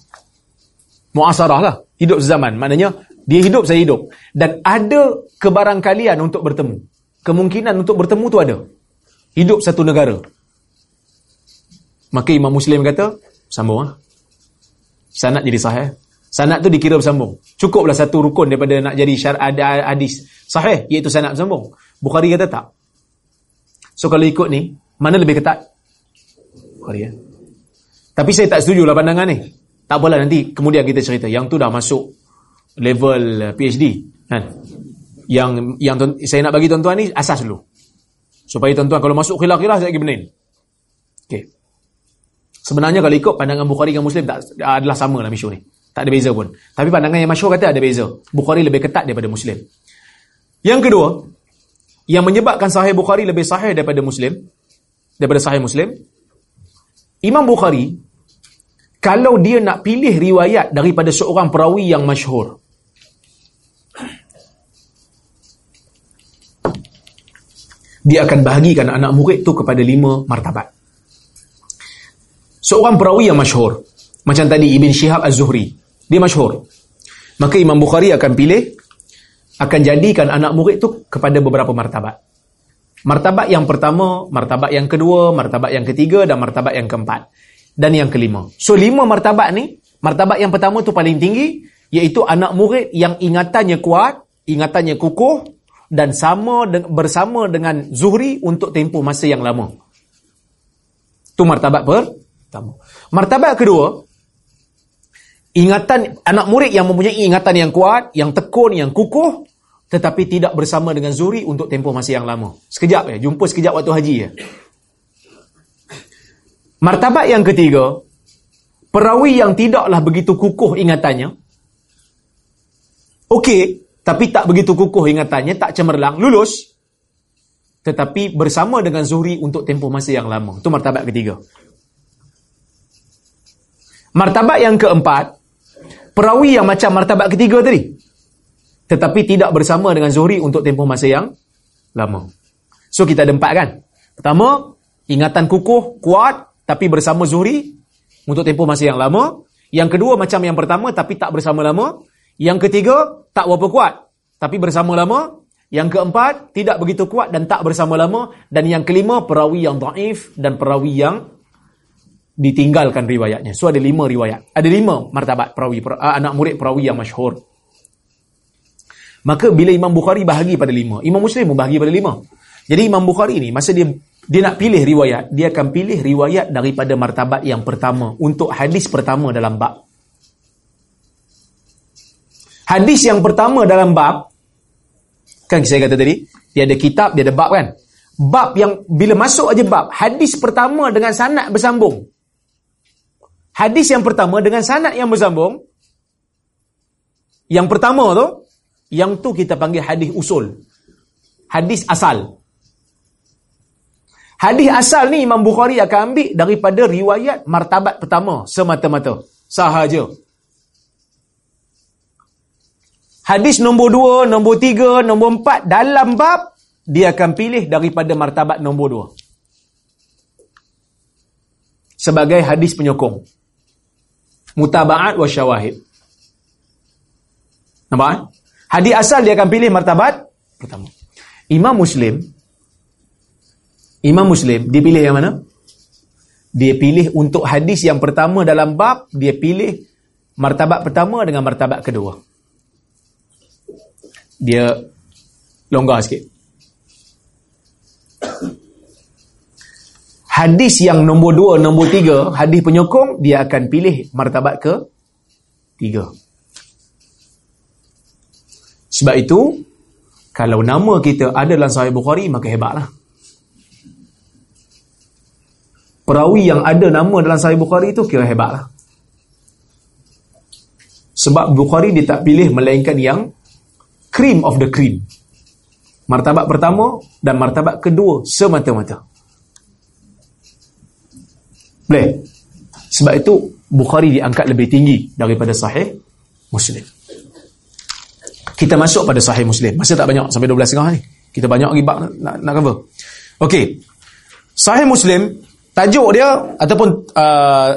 muasarah lah, hidup sezaman. Maknanya, dia hidup, saya hidup. Dan ada kebarangkalian untuk bertemu. Kemungkinan untuk bertemu tu ada. Hidup satu negara. Maka Imam Muslim kata, sambung lah. Sanad jadi sahih. Sanad tu dikira bersambung. Cukuplah satu rukun daripada nak jadi syar hadis sahih iaitu sanad bersambung. Bukhari kata tak. So kalau ikut ni, mana lebih ketat? Bukhari ya. Tapi saya tak setuju lah pandangan ni. Tak apalah nanti kemudian kita cerita. Yang tu dah masuk level PhD kan. Yang yang saya nak bagi tuan-tuan ni asas dulu. Supaya tuan-tuan kalau masuk khilaf-khilaf saya pergi benin. Okey. Sebenarnya kalau ikut pandangan Bukhari dengan Muslim tak adalah sama dalam isu ni. Tak ada beza pun. Tapi pandangan yang masyur kata ada beza. Bukhari lebih ketat daripada Muslim. Yang kedua, yang menyebabkan sahih Bukhari lebih sahih daripada Muslim, daripada sahih Muslim, Imam Bukhari, kalau dia nak pilih riwayat daripada seorang perawi yang masyhur, dia akan bahagikan anak murid tu kepada lima martabat. Seorang perawi yang masyhur, macam tadi Ibn Shihab Az-Zuhri, dia masyhur. Maka Imam Bukhari akan pilih akan jadikan anak murid tu kepada beberapa martabat. Martabat yang pertama, martabat yang kedua, martabat yang ketiga dan martabat yang keempat dan yang kelima. So lima martabat ni, martabat yang pertama tu paling tinggi iaitu anak murid yang ingatannya kuat, ingatannya kukuh dan sama bersama dengan Zuhri untuk tempoh masa yang lama. Tu martabat pertama. Martabat kedua, ingatan anak murid yang mempunyai ingatan yang kuat, yang tekun, yang kukuh tetapi tidak bersama dengan Zuri untuk tempoh masa yang lama. Sekejap ya, jumpa sekejap waktu haji ya. Martabat yang ketiga, perawi yang tidaklah begitu kukuh ingatannya. Okey, tapi tak begitu kukuh ingatannya, tak cemerlang, lulus. Tetapi bersama dengan Zuhri untuk tempoh masa yang lama. Itu martabat ketiga. Martabat yang keempat, perawi yang macam martabat ketiga tadi. Tetapi tidak bersama dengan Zuhri untuk tempoh masa yang lama. So kita ada empat kan? Pertama, ingatan kukuh, kuat tapi bersama Zuhri untuk tempoh masa yang lama. Yang kedua macam yang pertama tapi tak bersama lama. Yang ketiga, tak berapa kuat tapi bersama lama. Yang keempat, tidak begitu kuat dan tak bersama lama. Dan yang kelima, perawi yang daif dan perawi yang ditinggalkan riwayatnya. So ada lima riwayat. Ada lima martabat perawi, per, uh, anak murid perawi yang masyhur. Maka bila Imam Bukhari bahagi pada lima, Imam Muslim pun bahagi pada lima. Jadi Imam Bukhari ni, masa dia dia nak pilih riwayat, dia akan pilih riwayat daripada martabat yang pertama untuk hadis pertama dalam bab. Hadis yang pertama dalam bab Kan saya kata tadi, dia ada kitab, dia ada bab kan? Bab yang bila masuk aja bab, hadis pertama dengan sanad bersambung. Hadis yang pertama dengan sanad yang bersambung. Yang pertama tu, yang tu kita panggil hadis usul. Hadis asal. Hadis asal ni Imam Bukhari akan ambil daripada riwayat martabat pertama semata-mata. Sahaja. Hadis nombor dua, nombor tiga, nombor empat dalam bab dia akan pilih daripada martabat nombor dua. Sebagai hadis penyokong. Mutaba'at wa syawahid. Nampak? Eh? Hadis asal dia akan pilih martabat pertama. Imam Muslim Imam Muslim dia pilih yang mana? Dia pilih untuk hadis yang pertama dalam bab, dia pilih martabat pertama dengan martabat kedua dia longgar sikit. Hadis yang nombor dua, nombor tiga, hadis penyokong, dia akan pilih martabat ke tiga. Sebab itu, kalau nama kita ada dalam Sahih Bukhari, maka hebatlah. Perawi yang ada nama dalam Sahih Bukhari itu kira hebatlah. Sebab Bukhari dia tak pilih melainkan yang cream of the cream. Martabat pertama dan martabat kedua semata-mata. Boleh? Sebab itu Bukhari diangkat lebih tinggi daripada Sahih Muslim. Kita masuk pada Sahih Muslim. Masa tak banyak sampai 12 setengah ni. Kita banyak lagi nak, nak, nak cover. Okey. Sahih Muslim tajuk dia ataupun uh,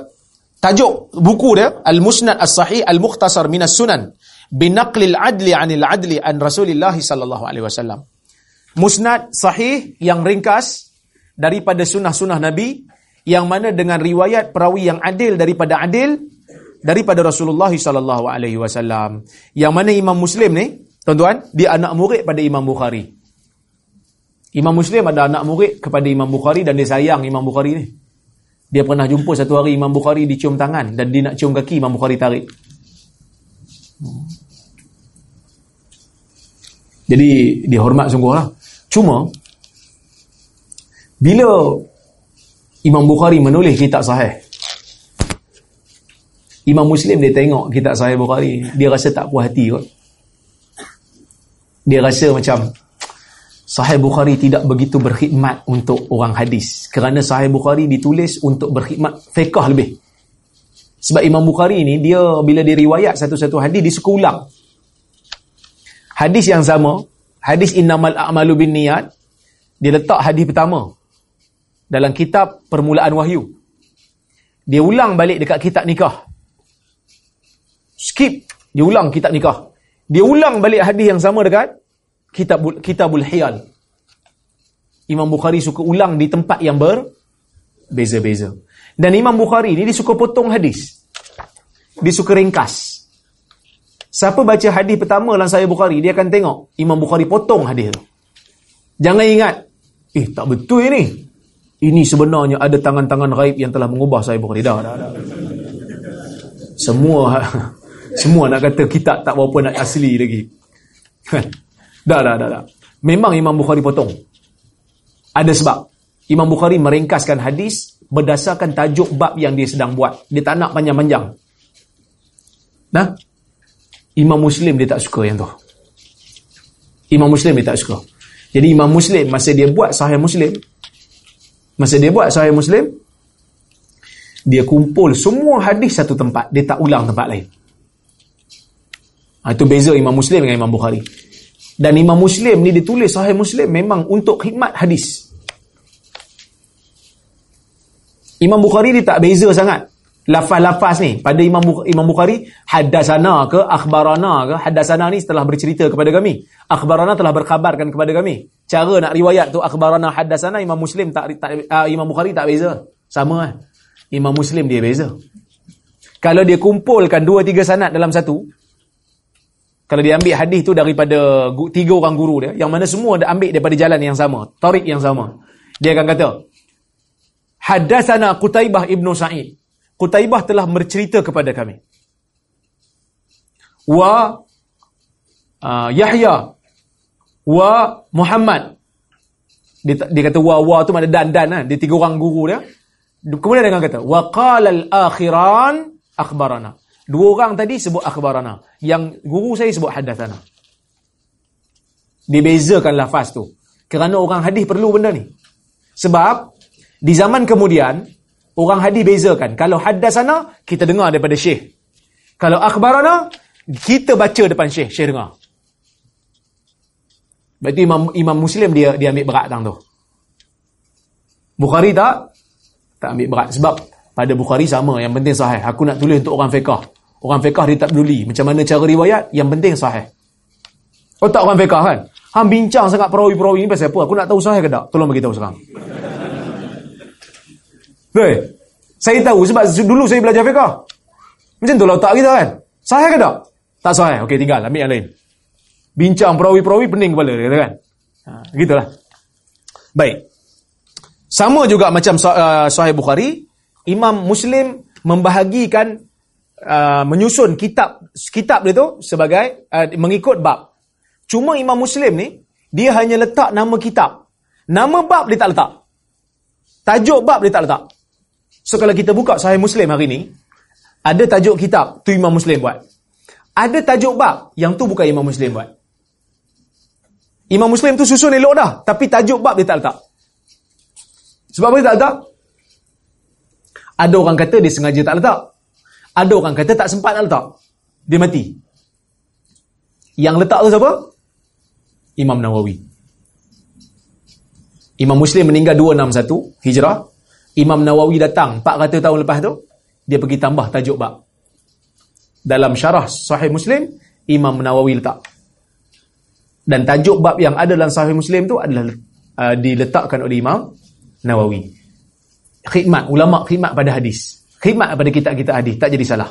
tajuk buku dia Al-Musnad As-Sahih Al-Mukhtasar Minas Sunan binaqlil adli anil adli an Rasulillah sallallahu alaihi wasallam. Musnad sahih yang ringkas daripada sunnah-sunnah Nabi yang mana dengan riwayat perawi yang adil daripada adil daripada Rasulullah sallallahu alaihi wasallam. Yang mana Imam Muslim ni, tuan-tuan, dia anak murid pada Imam Bukhari. Imam Muslim ada anak murid kepada Imam Bukhari dan dia sayang Imam Bukhari ni. Dia pernah jumpa satu hari Imam Bukhari dicium tangan dan dia nak cium kaki Imam Bukhari tarik. Jadi dihormat sungguh lah. Cuma bila Imam Bukhari menulis kitab sahih Imam Muslim dia tengok kitab sahih Bukhari dia rasa tak puas hati kot. Dia rasa macam Sahih Bukhari tidak begitu berkhidmat untuk orang hadis. Kerana Sahih Bukhari ditulis untuk berkhidmat fiqah lebih. Sebab Imam Bukhari ni dia bila dia riwayat satu-satu hadis dia suka ulang hadis yang sama, hadis innamal a'malu bin niat, dia letak hadis pertama dalam kitab permulaan wahyu. Dia ulang balik dekat kitab nikah. Skip, dia ulang kitab nikah. Dia ulang balik hadis yang sama dekat kitab kitabul hiyal. Imam Bukhari suka ulang di tempat yang berbeza-beza. Dan Imam Bukhari ni dia suka potong hadis. Dia suka ringkas. Siapa baca hadis pertama dalam Sahih Bukhari, dia akan tengok Imam Bukhari potong hadis tu. Jangan ingat, eh tak betul ini. Ini sebenarnya ada tangan-tangan gaib yang telah mengubah Sahih Bukhari. Dah, dah, dah. Semua [LAUGHS] semua nak kata kita tak berapa nak asli lagi. [LAUGHS] dah, dah, dah, dah. Memang Imam Bukhari potong. Ada sebab. Imam Bukhari meringkaskan hadis berdasarkan tajuk bab yang dia sedang buat. Dia tak nak panjang-panjang. Nah, Imam Muslim dia tak suka yang tu. Imam Muslim dia tak suka. Jadi Imam Muslim masa dia buat sahih Muslim, masa dia buat sahih Muslim, dia kumpul semua hadis satu tempat. Dia tak ulang tempat lain. Ha, itu beza Imam Muslim dengan Imam Bukhari. Dan Imam Muslim ni ditulis sahih Muslim memang untuk khidmat hadis. Imam Bukhari dia tak beza sangat. Lafaz-lafaz ni pada Imam Imam Bukhari hadasana ke akhbarana ke hadasana ni setelah bercerita kepada kami. Akhbarana telah berkhabarkan kepada kami. Cara nak riwayat tu akhbarana hadasana Imam Muslim tak, tak uh, Imam Bukhari tak beza. Sama lah Imam Muslim dia beza. Kalau dia kumpulkan dua tiga sanad dalam satu kalau dia ambil hadis tu daripada tiga orang guru dia yang mana semua dia ambil daripada jalan yang sama tarik yang sama dia akan kata hadasana Qutaibah ibnu Sa'id Qutaibah telah bercerita kepada kami. Wa uh, Yahya wa Muhammad. Dia, dia kata wa wa tu mana dan dan kan. Dia tiga orang guru dia. Kemudian dia kata wa qala al-akhiran akhbarana. Dua orang tadi sebut akhbarana. Yang guru saya sebut hadatsana. Dia bezakan lafaz tu. Kerana orang hadis perlu benda ni. Sebab di zaman kemudian Orang hadis bezakan. Kalau hadasana, kita dengar daripada syekh. Kalau akhbarana, kita baca depan syekh. Syekh dengar. Berarti imam, imam Muslim dia dia ambil berat tang tu. Bukhari tak? Tak ambil berat. Sebab pada Bukhari sama. Yang penting sahih. Aku nak tulis untuk orang fiqah. Orang fiqah dia tak peduli. Macam mana cara riwayat, yang penting sahih. Oh tak orang fiqah kan? Hang bincang sangat perawi-perawi ni pasal apa? Aku nak tahu sahih ke tak? Tolong bagi tahu sekarang. Betul? Saya tahu sebab dulu saya belajar fiqah. Macam tu lah otak kita kan? Sahih ke tak? Tak sahih. Okey, tinggal. Ambil yang lain. Bincang perawi-perawi pening kepala dia kan? Ha, gitulah. Baik. Sama juga macam uh, Sahih Bukhari, Imam Muslim membahagikan uh, menyusun kitab kitab dia tu sebagai uh, mengikut bab. Cuma Imam Muslim ni dia hanya letak nama kitab. Nama bab dia tak letak. Tajuk bab dia tak letak. So kalau kita buka Sahih Muslim hari ni, ada tajuk kitab, tu Imam Muslim buat. Ada tajuk bab, yang tu bukan Imam Muslim buat. Imam Muslim tu susun elok dah, tapi tajuk bab dia tak letak. Sebab apa dia tak letak? Ada orang kata dia sengaja tak letak. Ada orang kata tak sempat nak letak. Dia mati. Yang letak tu siapa? Imam Nawawi. Imam Muslim meninggal 261 Hijrah. Imam Nawawi datang 400 tahun lepas tu dia pergi tambah tajuk bab. Dalam syarah sahih muslim Imam Nawawi letak. Dan tajuk bab yang ada dalam sahih muslim tu adalah uh, diletakkan oleh Imam Nawawi. Khidmat ulama khidmat pada hadis. Khidmat pada kitab-kitab hadis tak jadi salah.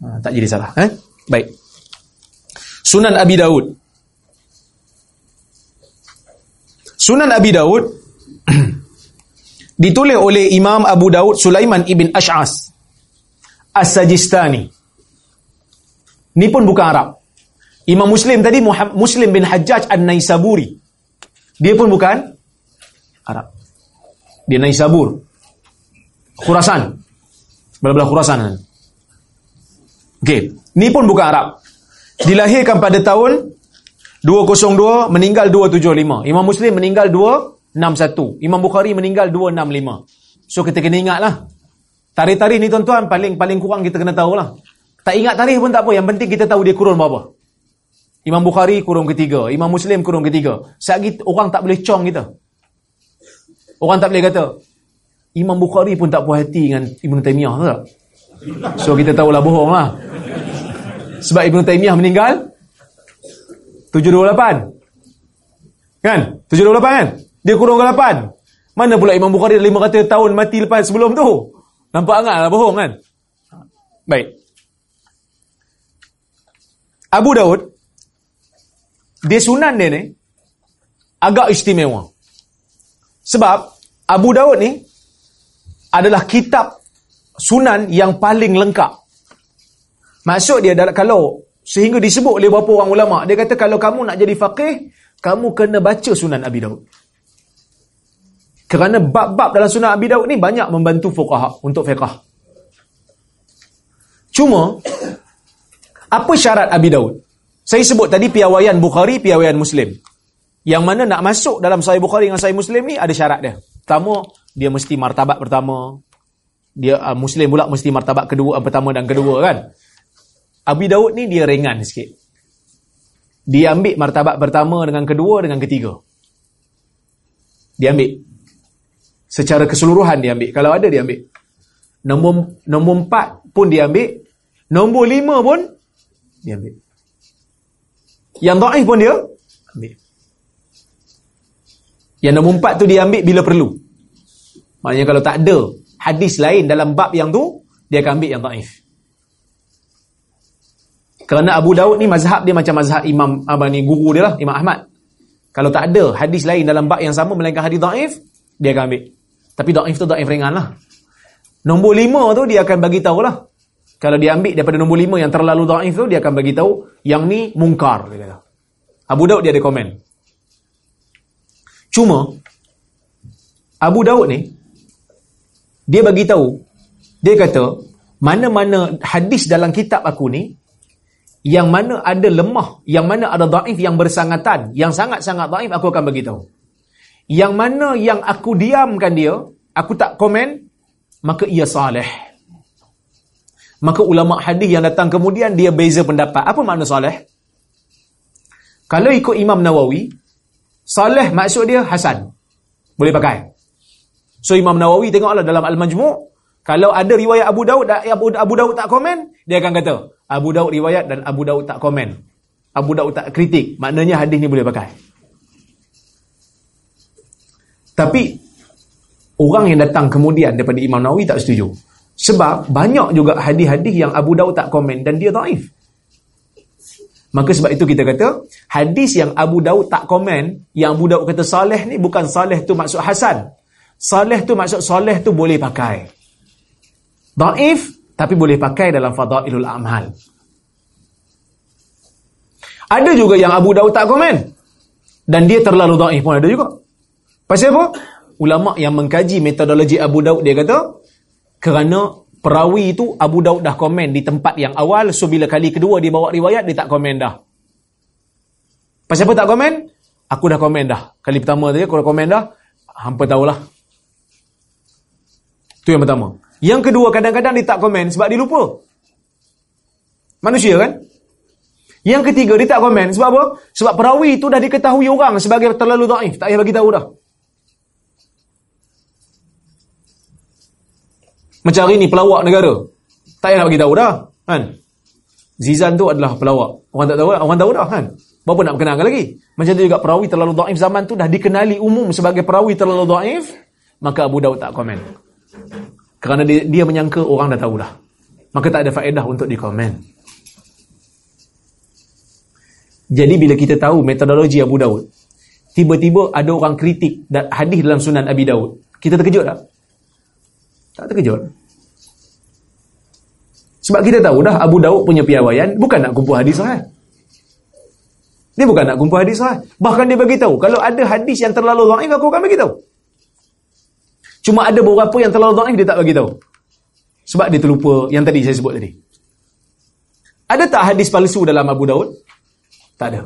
Ha, tak jadi salah eh? Baik. Sunan Abi Daud. Sunan Abi Daud ditulis oleh Imam Abu Daud Sulaiman ibn Ash'as As-Sajistani. Ni pun bukan Arab. Imam Muslim tadi Muslim bin Hajjaj An-Naisaburi. Dia pun bukan Arab. Dia Naisabur. Khurasan. Belah-belah Khurasan. Okey, ni pun bukan Arab. Dilahirkan pada tahun 202, meninggal 275. Imam Muslim meninggal 61. Imam Bukhari meninggal 265. So kita kena ingat lah. Tarikh-tarikh ni tuan-tuan paling paling kurang kita kena tahu lah. Tak ingat tarikh pun tak apa. Yang penting kita tahu dia kurun berapa. Imam Bukhari kurung ketiga. Imam Muslim kurung ketiga. Sekali orang tak boleh cong kita. Orang tak boleh kata. Imam Bukhari pun tak puas hati dengan Ibn Taymiyah. Tak? So kita tahulah bohong lah. Sebab Ibn Taymiyah meninggal. 728. Kan? 728 kan? Dia kurung ke 8. Mana pula Imam Bukhari dah 500 tahun mati lepas sebelum tu? Nampak enggak lah bohong kan? Baik. Abu Daud dia sunan dia ni agak istimewa. Sebab Abu Daud ni adalah kitab sunan yang paling lengkap. Maksud dia kalau sehingga disebut oleh beberapa orang ulama, dia kata kalau kamu nak jadi faqih, kamu kena baca sunan Abi Daud. Kerana bab-bab dalam sunnah Abi Daud ni banyak membantu fuqaha untuk fiqah. Cuma, apa syarat Abi Daud? Saya sebut tadi piawaian Bukhari, piawaian Muslim. Yang mana nak masuk dalam Sahih Bukhari dengan Sahih Muslim ni ada syarat dia. Pertama, dia mesti martabat pertama. Dia uh, Muslim pula mesti martabat kedua, uh, pertama dan kedua kan. Abi Daud ni dia ringan sikit. Dia ambil martabat pertama dengan kedua dengan ketiga. Dia ambil. Secara keseluruhan dia ambil. Kalau ada dia ambil. Nombor nombor empat pun dia ambil. Nombor lima pun dia ambil. Yang daif pun dia ambil. Yang nombor empat tu dia ambil bila perlu. Maknanya kalau tak ada hadis lain dalam bab yang tu, dia akan ambil yang daif. Kerana Abu Daud ni mazhab dia macam mazhab Imam apa ni guru dia lah, Imam Ahmad. Kalau tak ada hadis lain dalam bab yang sama melainkan hadis daif, dia akan ambil. Tapi daif tu daif ringan lah. Nombor lima tu dia akan bagi tahu lah. Kalau dia ambil daripada nombor lima yang terlalu daif tu, dia akan bagi tahu yang ni mungkar. Dia kata. Abu Daud dia ada komen. Cuma, Abu Daud ni, dia bagi tahu, dia kata, mana-mana hadis dalam kitab aku ni, yang mana ada lemah, yang mana ada daif yang bersangatan, yang sangat-sangat daif aku akan bagi tahu. Yang mana yang aku diamkan dia, aku tak komen, maka ia salih. Maka ulama hadis yang datang kemudian dia beza pendapat. Apa makna salih? Kalau ikut Imam Nawawi, salih maksud dia hasan. Boleh pakai. So Imam Nawawi tengoklah dalam Al-Majmu' kalau ada riwayat Abu Daud Abu, Abu Daud tak komen, dia akan kata Abu Daud riwayat dan Abu Daud tak komen. Abu Daud tak kritik. Maknanya hadis ni boleh pakai. Tapi orang yang datang kemudian daripada Imam Nawawi tak setuju. Sebab banyak juga hadis-hadis yang Abu Daud tak komen dan dia daif. Maka sebab itu kita kata hadis yang Abu Daud tak komen, yang Abu Daud kata saleh ni bukan saleh tu maksud hasan. Saleh tu maksud saleh tu boleh pakai. Daif tapi boleh pakai dalam fadailul amal. Ada juga yang Abu Daud tak komen. Dan dia terlalu daif pun ada juga. Pasal apa? Ulama yang mengkaji metodologi Abu Daud dia kata kerana perawi itu Abu Daud dah komen di tempat yang awal so bila kali kedua dia bawa riwayat dia tak komen dah. Pasal apa tak komen? Aku dah komen dah. Kali pertama tadi aku dah komen dah. Hampa tahulah. Itu yang pertama. Yang kedua kadang-kadang dia tak komen sebab dia lupa. Manusia kan? Yang ketiga dia tak komen sebab apa? Sebab perawi itu dah diketahui orang sebagai terlalu daif, tak payah bagi tahu dah. Macam hari ni pelawak negara. Tak payah nak bagi tahu dah, kan? Zizan tu adalah pelawak. Orang tak tahu, orang tahu dah kan? Berapa nak kenalkan lagi? Macam tu juga perawi terlalu daif zaman tu dah dikenali umum sebagai perawi terlalu daif, maka Abu Daud tak komen. Kerana dia, dia menyangka orang dah tahu dah. Maka tak ada faedah untuk dikomen. Jadi bila kita tahu metodologi Abu Daud, tiba-tiba ada orang kritik hadis dalam sunan Abi Daud, kita terkejut tak? Tak terkejut. Sebab kita tahu dah Abu Daud punya piawaian bukan nak kumpul hadis sahih. Dia bukan nak kumpul hadis sahih. Bahkan dia bagi tahu kalau ada hadis yang terlalu dhaif aku akan bagi tahu. Cuma ada beberapa yang terlalu dhaif dia tak bagi tahu. Sebab dia terlupa yang tadi saya sebut tadi. Ada tak hadis palsu dalam Abu Daud? Tak ada.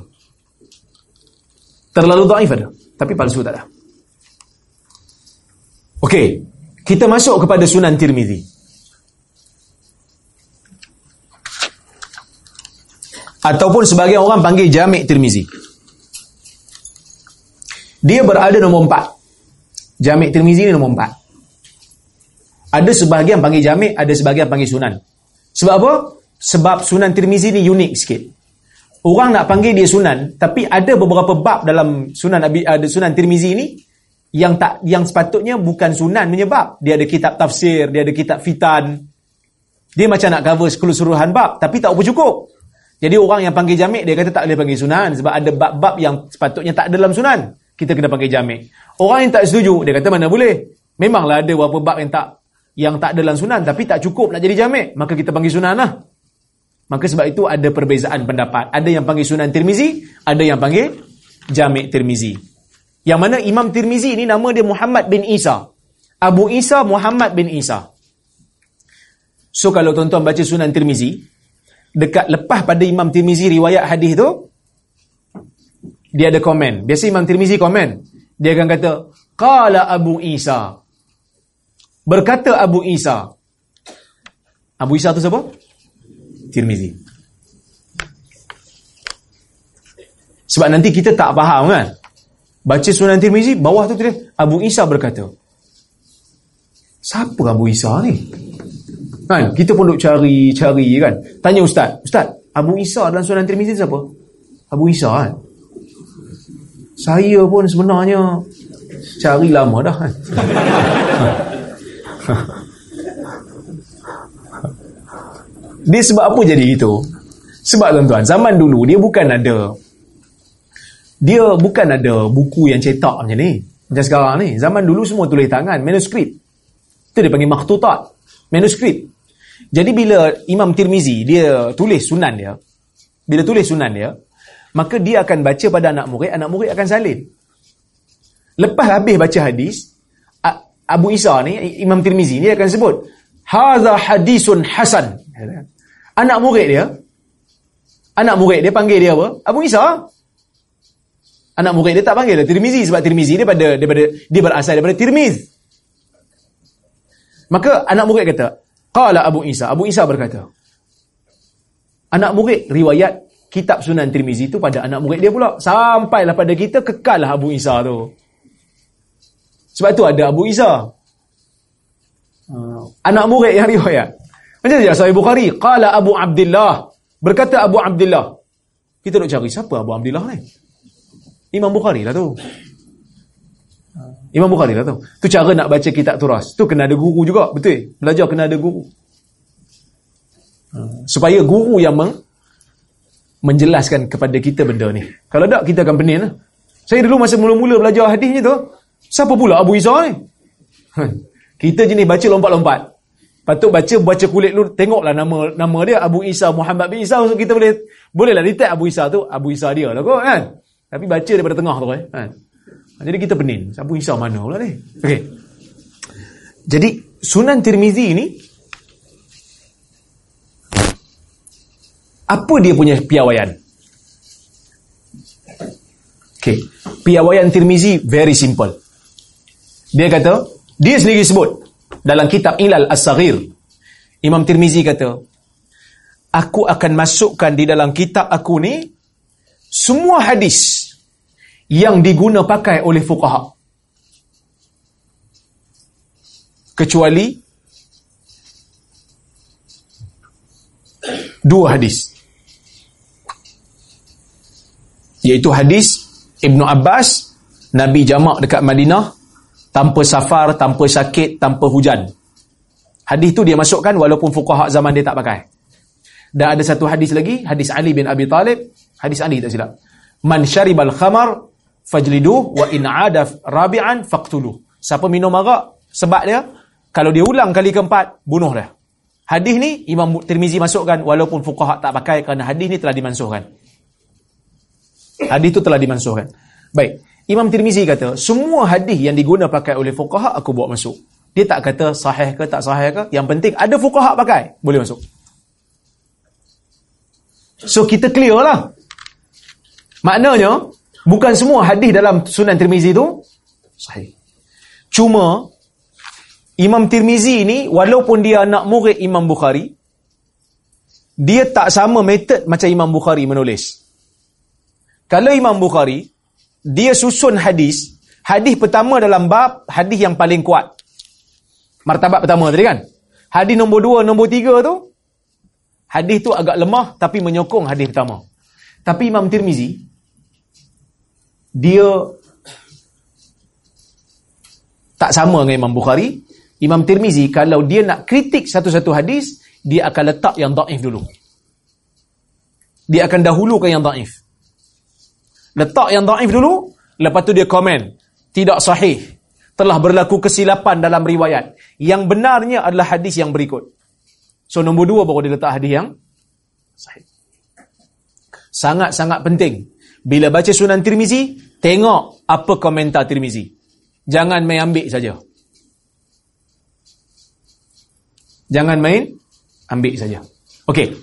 Terlalu dhaif ada, tapi palsu tak ada. Okey, kita masuk kepada Sunan Tirmizi. Ataupun sebagian orang panggil Jami' Tirmizi. Dia berada nombor empat. Jami' Tirmizi ni nombor empat. Ada sebahagian panggil Jami', ada sebahagian panggil Sunan. Sebab apa? Sebab Sunan Tirmizi ni unik sikit. Orang nak panggil dia Sunan, tapi ada beberapa bab dalam Sunan ada Sunan Tirmizi ni yang tak yang sepatutnya bukan Sunan menyebab. Dia ada kitab tafsir, dia ada kitab fitan. Dia macam nak cover keseluruhan bab, tapi tak cukup. Jadi orang yang panggil Jami' dia kata tak boleh panggil Sunan sebab ada bab-bab yang sepatutnya tak dalam Sunan. Kita kena panggil Jami'. Orang yang tak setuju, dia kata mana boleh. Memanglah ada beberapa bab yang tak yang tak dalam sunan tapi tak cukup nak jadi jami'. Maka kita panggil sunan lah. Maka sebab itu ada perbezaan pendapat. Ada yang panggil sunan Tirmizi, ada yang panggil jami' Tirmizi. Yang mana Imam Tirmizi ini nama dia Muhammad bin Isa. Abu Isa Muhammad bin Isa. So kalau tuan-tuan baca sunan Tirmizi, dekat lepas pada Imam Tirmizi riwayat hadis tu, dia ada komen. Biasa Imam Tirmizi komen. Dia akan kata, Qala Abu Isa. Berkata Abu Isa. Abu Isa tu siapa? Tirmizi. Sebab nanti kita tak faham kan? Baca sunan Tirmizi, bawah tu tulis Abu Isa berkata. Siapa Abu Isa ni? Kan? Kita pun duk cari-cari kan. Tanya ustaz, ustaz, Abu Isa dalam Sunan Tirmizi siapa? Abu Isa kan. Saya pun sebenarnya cari lama dah kan. [LAUGHS] Dia sebab apa jadi itu? Sebab tuan-tuan, zaman dulu dia bukan ada dia bukan ada buku yang cetak macam ni. Macam sekarang ni. Zaman dulu semua tulis tangan, manuskrip. Itu dia panggil makhtutat. Manuskrip. Jadi bila Imam Tirmizi dia tulis sunan dia, bila tulis sunan dia, maka dia akan baca pada anak murid, anak murid akan salin. Lepas habis baca hadis, Abu Isa ni, Imam Tirmizi ni akan sebut, Haza hadisun hasan. Anak murid dia, anak murid dia panggil dia apa? Abu Isa. Anak murid dia tak panggil dia Tirmizi sebab Tirmizi dia daripada, daripada dia berasal daripada Tirmiz. Maka anak murid kata, Qala Abu Isa. Abu Isa berkata, anak murid riwayat kitab Sunan Tirmizi itu pada anak murid dia pula. Sampailah pada kita kekallah Abu Isa tu. Sebab tu ada Abu Isa. Uh, anak murid yang riwayat. Macam saja Sahih Bukhari, qala Abu Abdullah. Berkata Abu Abdullah. Kita nak cari siapa Abu Abdullah ni? Imam Bukhari lah tu. Imam Bukhari lah tu. Tu cara nak baca kitab turas. Tu kena ada guru juga. Betul? Belajar kena ada guru. Supaya guru yang meng menjelaskan kepada kita benda ni. Kalau tak, kita akan pening lah. Saya dulu masa mula-mula belajar hadis ni tu, siapa pula Abu Isa ni? kita jenis baca lompat-lompat. Patut baca baca kulit lu tengoklah nama nama dia Abu Isa Muhammad bin Isa so kita boleh bolehlah detect Abu Isa tu Abu Isa dia lah kot kan. Tapi baca daripada tengah tu eh. Kan? Jadi kita pening. Abu Isa mana pula ni? Okey. Jadi Sunan Tirmizi ni apa dia punya piawaian? Okey. Piawaian Tirmizi very simple. Dia kata, dia sendiri sebut dalam kitab Ilal As-Saghir. Imam Tirmizi kata, aku akan masukkan di dalam kitab aku ni semua hadis yang diguna pakai oleh fuqaha kecuali dua hadis iaitu hadis Ibnu Abbas Nabi jamak dekat Madinah tanpa safar, tanpa sakit, tanpa hujan. Hadis tu dia masukkan walaupun fuqaha zaman dia tak pakai. Dan ada satu hadis lagi, hadis Ali bin Abi Talib, hadis Ali tak silap. Man syaribal khamar fajlidu wa in ada rabi'an faqtulu. Siapa minum arak sebab dia kalau dia ulang kali keempat bunuh dia. Hadis ni Imam Tirmizi masukkan walaupun fuqaha tak pakai kerana hadis ni telah dimansuhkan. Hadis tu telah dimansuhkan. Baik, Imam Tirmizi kata semua hadis yang diguna pakai oleh fuqaha aku buat masuk. Dia tak kata sahih ke tak sahih ke, yang penting ada fuqaha pakai, boleh masuk. So kita clear lah. Maknanya Bukan semua hadis dalam Sunan Tirmizi itu sahih. Cuma Imam Tirmizi ini walaupun dia anak murid Imam Bukhari dia tak sama metod macam Imam Bukhari menulis. Kalau Imam Bukhari dia susun hadis, hadis pertama dalam bab hadis yang paling kuat. Martabat pertama tadi kan? Hadis nombor dua, nombor tiga tu hadis tu agak lemah tapi menyokong hadis pertama. Tapi Imam Tirmizi dia tak sama dengan Imam Bukhari. Imam Tirmizi kalau dia nak kritik satu-satu hadis, dia akan letak yang daif dulu. Dia akan dahulukan yang daif. Letak yang daif dulu, lepas tu dia komen. Tidak sahih. Telah berlaku kesilapan dalam riwayat. Yang benarnya adalah hadis yang berikut. So nombor dua baru dia letak hadis yang sahih. Sangat-sangat penting bila baca Sunan Tirmizi, tengok apa komentar Tirmizi. Jangan main ambil saja. Jangan main ambil saja. Okey.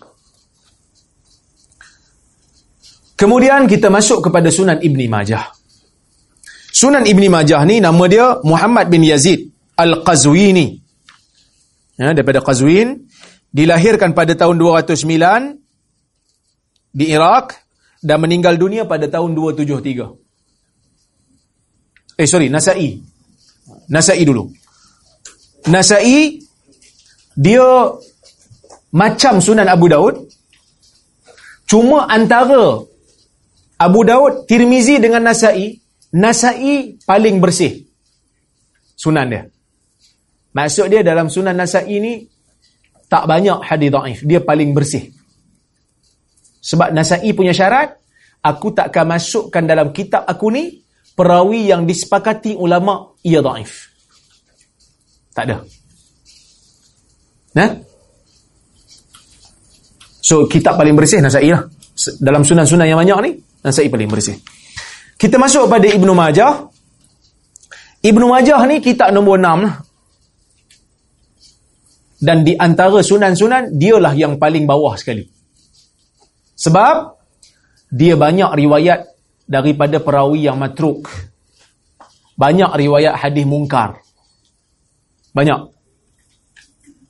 Kemudian kita masuk kepada Sunan Ibni Majah. Sunan Ibni Majah ni nama dia Muhammad bin Yazid Al-Qazwini. Ya, daripada Qazwin dilahirkan pada tahun 209 di Iraq dan meninggal dunia pada tahun 273. Eh sorry, Nasai. Nasai dulu. Nasai dia macam Sunan Abu Daud. Cuma antara Abu Daud, Tirmizi dengan Nasai, Nasai paling bersih. Sunan dia. Maksud dia dalam Sunan Nasai ni tak banyak hadis dhaif, dia paling bersih. Sebab Nasai punya syarat, aku tak akan masukkan dalam kitab aku ni perawi yang disepakati ulama ia dhaif. Tak ada. Nah? So kitab paling bersih Nasai lah. Dalam sunan-sunan yang banyak ni, Nasai paling bersih. Kita masuk pada Ibnu Majah. Ibnu Majah ni kitab nombor 6 lah. Dan di antara sunan-sunan, dialah yang paling bawah sekali. Sebab, dia banyak riwayat daripada perawi yang matruk. Banyak riwayat hadis mungkar. Banyak.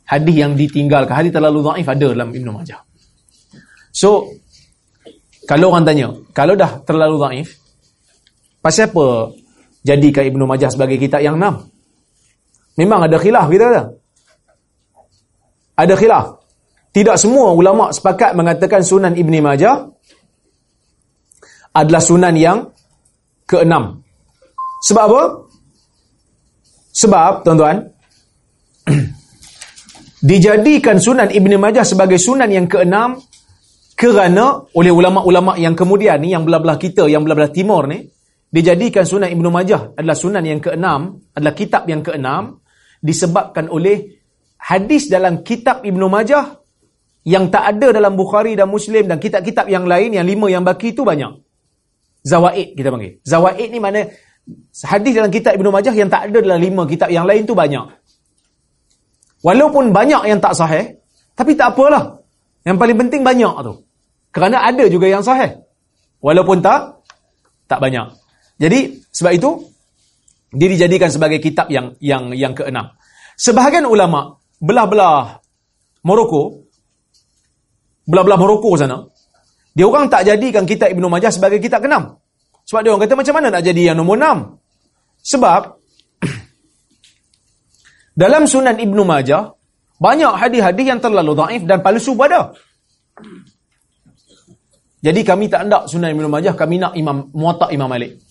Hadis yang ditinggalkan. Hadis terlalu dhaif ada dalam Ibn Majah. So, kalau orang tanya, kalau dah terlalu dhaif, pasal apa jadikan Ibn Majah sebagai kitab yang enam? Memang ada khilaf kita kata. Ada khilaf. Tidak semua ulama sepakat mengatakan sunan Ibn Majah adalah sunan yang keenam. Sebab apa? Sebab, tuan-tuan, [CLEARS THROAT] dijadikan sunan Ibn Majah sebagai sunan yang keenam kerana oleh ulama-ulama yang kemudian ni yang belah-belah kita yang belah-belah timur ni dijadikan sunan Ibnu Majah adalah sunan yang keenam adalah kitab yang keenam disebabkan oleh hadis dalam kitab Ibnu Majah yang tak ada dalam Bukhari dan Muslim dan kitab-kitab yang lain yang lima yang baki itu banyak zawaid kita panggil zawaid ni mana hadis dalam kitab Ibnu Majah yang tak ada dalam lima kitab yang lain tu banyak walaupun banyak yang tak sahih tapi tak apalah yang paling penting banyak tu kerana ada juga yang sahih. Walaupun tak, tak banyak. Jadi, sebab itu, dia dijadikan sebagai kitab yang yang yang keenam. Sebahagian ulama, belah-belah Morocco, belah-belah Morocco sana, dia orang tak jadikan kitab Ibn Majah sebagai kitab keenam. Sebab dia orang kata macam mana nak jadi yang nombor enam? Sebab, [CLEARS THROAT] dalam sunan Ibn Majah, banyak hadis-hadis yang terlalu daif dan palsu pada. Jadi kami tak nak Sunan Ibn Majah, kami nak Imam Muwatta Imam Malik.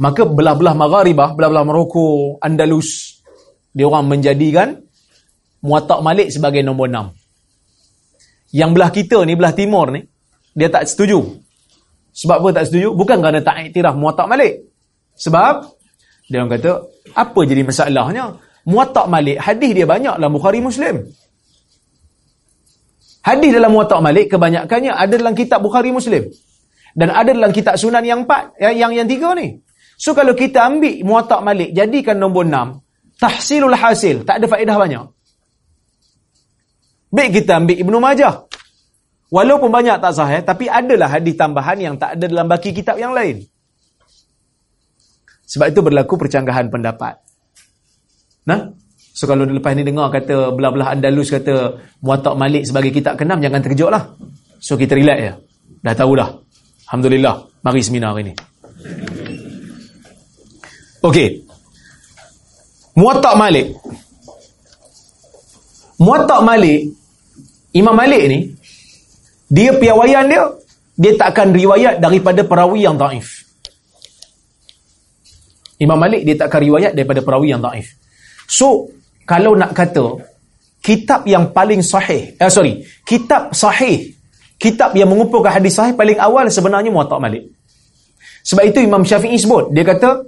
Maka belah-belah Magharibah, belah-belah Maroko, Andalus, dia orang menjadikan Muwatta Malik sebagai nombor enam. Yang belah kita ni, belah timur ni, dia tak setuju. Sebab apa tak setuju? Bukan kerana tak iktiraf Muwatta Malik. Sebab, dia orang kata, apa jadi masalahnya? Muwatta Malik, hadis dia banyak dalam Bukhari Muslim. Hadis dalam Muwatta' Malik kebanyakannya ada dalam kitab Bukhari Muslim. Dan ada dalam kitab Sunan yang empat, yang yang, yang tiga ni. So kalau kita ambil Muwatta' Malik jadikan nombor enam, tahsilul hasil, tak ada faedah banyak. Baik kita ambil Ibnu Majah. Walaupun banyak tak sahih, tapi adalah hadis tambahan yang tak ada dalam baki kitab yang lain. Sebab itu berlaku percanggahan pendapat. Nah, So kalau lepas ni dengar kata belah-belah Andalus kata Muatak Malik sebagai kitab keenam jangan terkejut lah. So kita relax je. Dah tahu dah. Alhamdulillah. Mari seminar hari ni. Okey. Muatak Malik. Muatak Malik Imam Malik ni dia piawaian dia dia tak akan riwayat daripada perawi yang daif. Imam Malik dia tak akan riwayat daripada perawi yang daif. So kalau nak kata kitab yang paling sahih, eh sorry, kitab sahih, kitab yang mengumpulkan hadis sahih paling awal sebenarnya Muwatta Malik. Sebab itu Imam Syafi'i sebut, dia kata,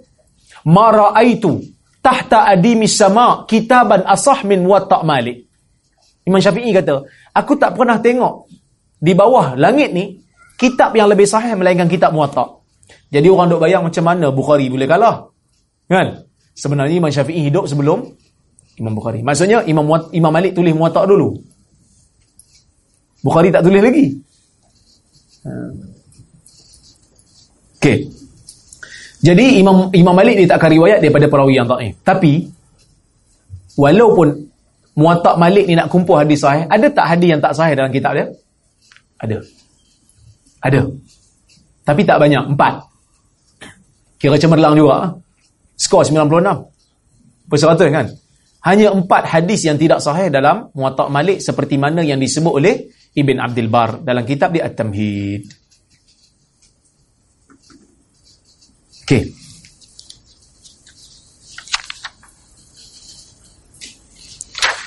"Ma ra'aitu tahta adimi sama kitaban asah min Muwatta Malik." Imam Syafi'i kata, "Aku tak pernah tengok di bawah langit ni kitab yang lebih sahih melainkan kitab Muwatta." Jadi orang duk bayang macam mana Bukhari boleh kalah. Kan? Sebenarnya Imam Syafi'i hidup sebelum Imam Bukhari. Maksudnya Imam Imam Malik tulis Muwatta dulu. Bukhari tak tulis lagi. Okey. Jadi Imam Imam Malik ni tak akan riwayat daripada perawi yang dhaif. Tapi walaupun Muwatta Malik ni nak kumpul hadis sahih, ada tak hadis yang tak sahih dalam kitab dia? Ada. Ada. Tapi tak banyak, empat. Kira cemerlang juga. Skor 96. Per 100 kan? Hanya empat hadis yang tidak sahih dalam Muwatta' Malik seperti mana yang disebut oleh Ibn Abdul Bar dalam kitab dia At-Tamhid. Okey.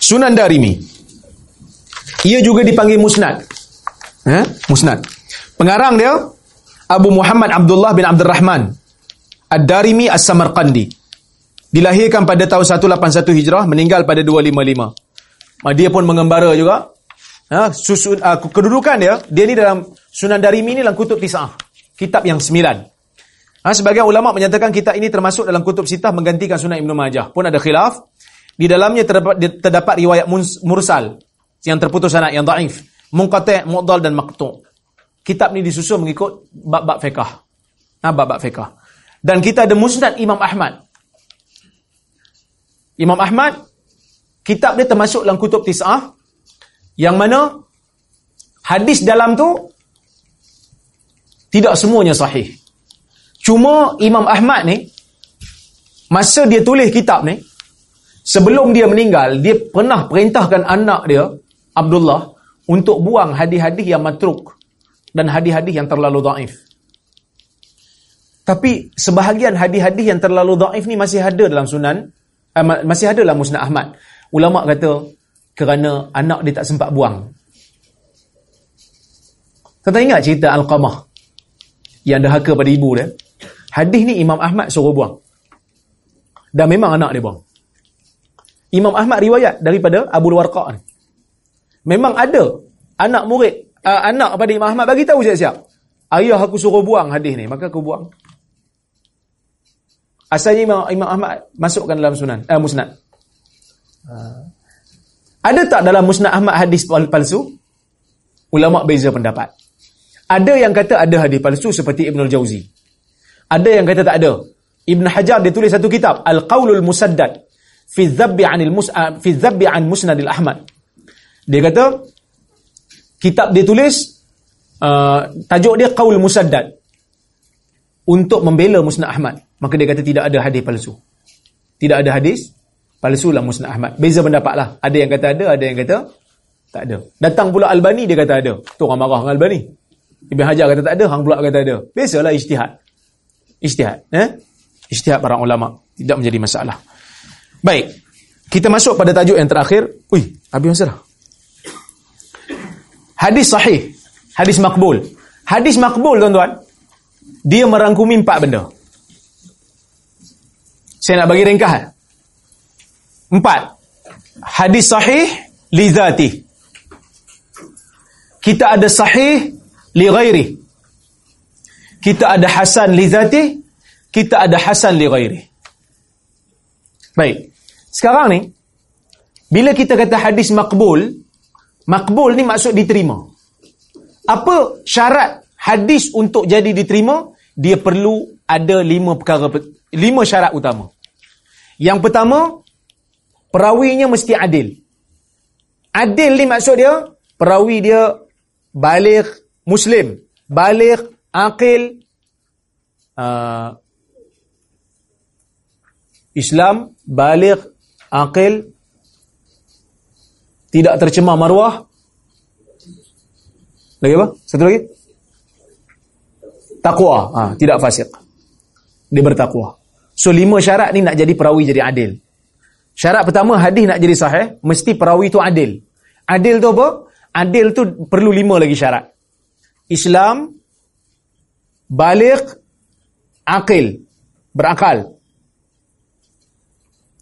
Sunan Darimi. Ia juga dipanggil Musnad. Eh? Musnad. Pengarang dia Abu Muhammad Abdullah bin Abdul Rahman Ad-Darimi As-Samarqandi. Dilahirkan pada tahun 181 Hijrah, meninggal pada 255. Dia pun mengembara juga. Ha, susun, uh, kedudukan dia, dia ni dalam Sunan Darimi ni dalam kutub Tis'ah. Kitab yang sembilan. Ha, sebagian ulama menyatakan kitab ini termasuk dalam kutub sitah menggantikan Sunan Ibn Majah. Pun ada khilaf. Di dalamnya terdapat, terdapat riwayat mursal yang terputus anak yang daif. Munqati', mu'dal dan maqtu'. Kitab ni disusun mengikut bab-bab fiqah. Ha, bab-bab fiqah. Dan kita ada Musnad Imam Ahmad. Imam Ahmad kitab dia termasuk dalam kutub Tis'ah yang mana hadis dalam tu tidak semuanya sahih. Cuma Imam Ahmad ni masa dia tulis kitab ni sebelum dia meninggal dia pernah perintahkan anak dia Abdullah untuk buang hadis-hadis yang matruk dan hadis-hadis yang terlalu daif. Tapi sebahagian hadis-hadis yang terlalu daif ni masih ada dalam sunan uh, masih ada dalam Musnad Ahmad. Ulama kata kerana anak dia tak sempat buang. Kata ingat cerita Al-Qamah yang dahaka pada ibu dia? Hadis ni Imam Ahmad suruh buang. Dan memang anak dia buang. Imam Ahmad riwayat daripada Abu Warqa ni. Memang ada anak murid, uh, anak pada Imam Ahmad bagi tahu siap-siap. Ayah aku suruh buang hadis ni, maka aku buang. Asalnya Imam, Imam Ahmad masukkan dalam sunan, eh, musnad. Uh. Ada tak dalam musnad Ahmad hadis palsu? Ulama beza pendapat. Ada yang kata ada hadis palsu seperti Ibn Al-Jawzi. Ada yang kata tak ada. Ibn Hajar dia tulis satu kitab Al-Qawlul Musaddad fi dhabbi anil mus fi dhabbi an musnadil Ahmad. Dia kata kitab dia tulis uh, tajuk dia Qaul Musaddad untuk membela Musnad Ahmad. Maka dia kata tidak ada hadis palsu. Tidak ada hadis palsu lah Musnad Ahmad. Beza pendapat lah. Ada yang kata ada, ada yang kata tak ada. Datang pula Albani dia kata ada. Tu orang marah dengan Albani. Ibn Hajar kata tak ada, hang pula kata ada. Biasalah ijtihad. Ijtihad. Eh? Ijtihad para ulama. Tidak menjadi masalah. Baik. Kita masuk pada tajuk yang terakhir. Ui, habis masa dah. Hadis sahih. Hadis makbul. Hadis makbul tuan-tuan. Dia merangkumi empat benda. Saya nak bagi ringkas. Empat. Hadis sahih li zati. Kita ada sahih li ghairi. Kita ada hasan li zati. Kita ada hasan li ghairi. Baik. Sekarang ni, bila kita kata hadis makbul, makbul ni maksud diterima. Apa syarat hadis untuk jadi diterima? Dia perlu ada lima perkara, lima syarat utama. Yang pertama, perawinya mesti adil. Adil ni maksud dia, perawi dia balik muslim, balik akil, uh, Islam, balik akil, tidak tercemar maruah. Lagi apa? Satu lagi? Takwa, ha, tidak fasik. Dia bertakwa. So lima syarat ni nak jadi perawi jadi adil. Syarat pertama hadis nak jadi sahih, mesti perawi tu adil. Adil tu apa? Adil tu perlu lima lagi syarat. Islam, balik, akil, berakal.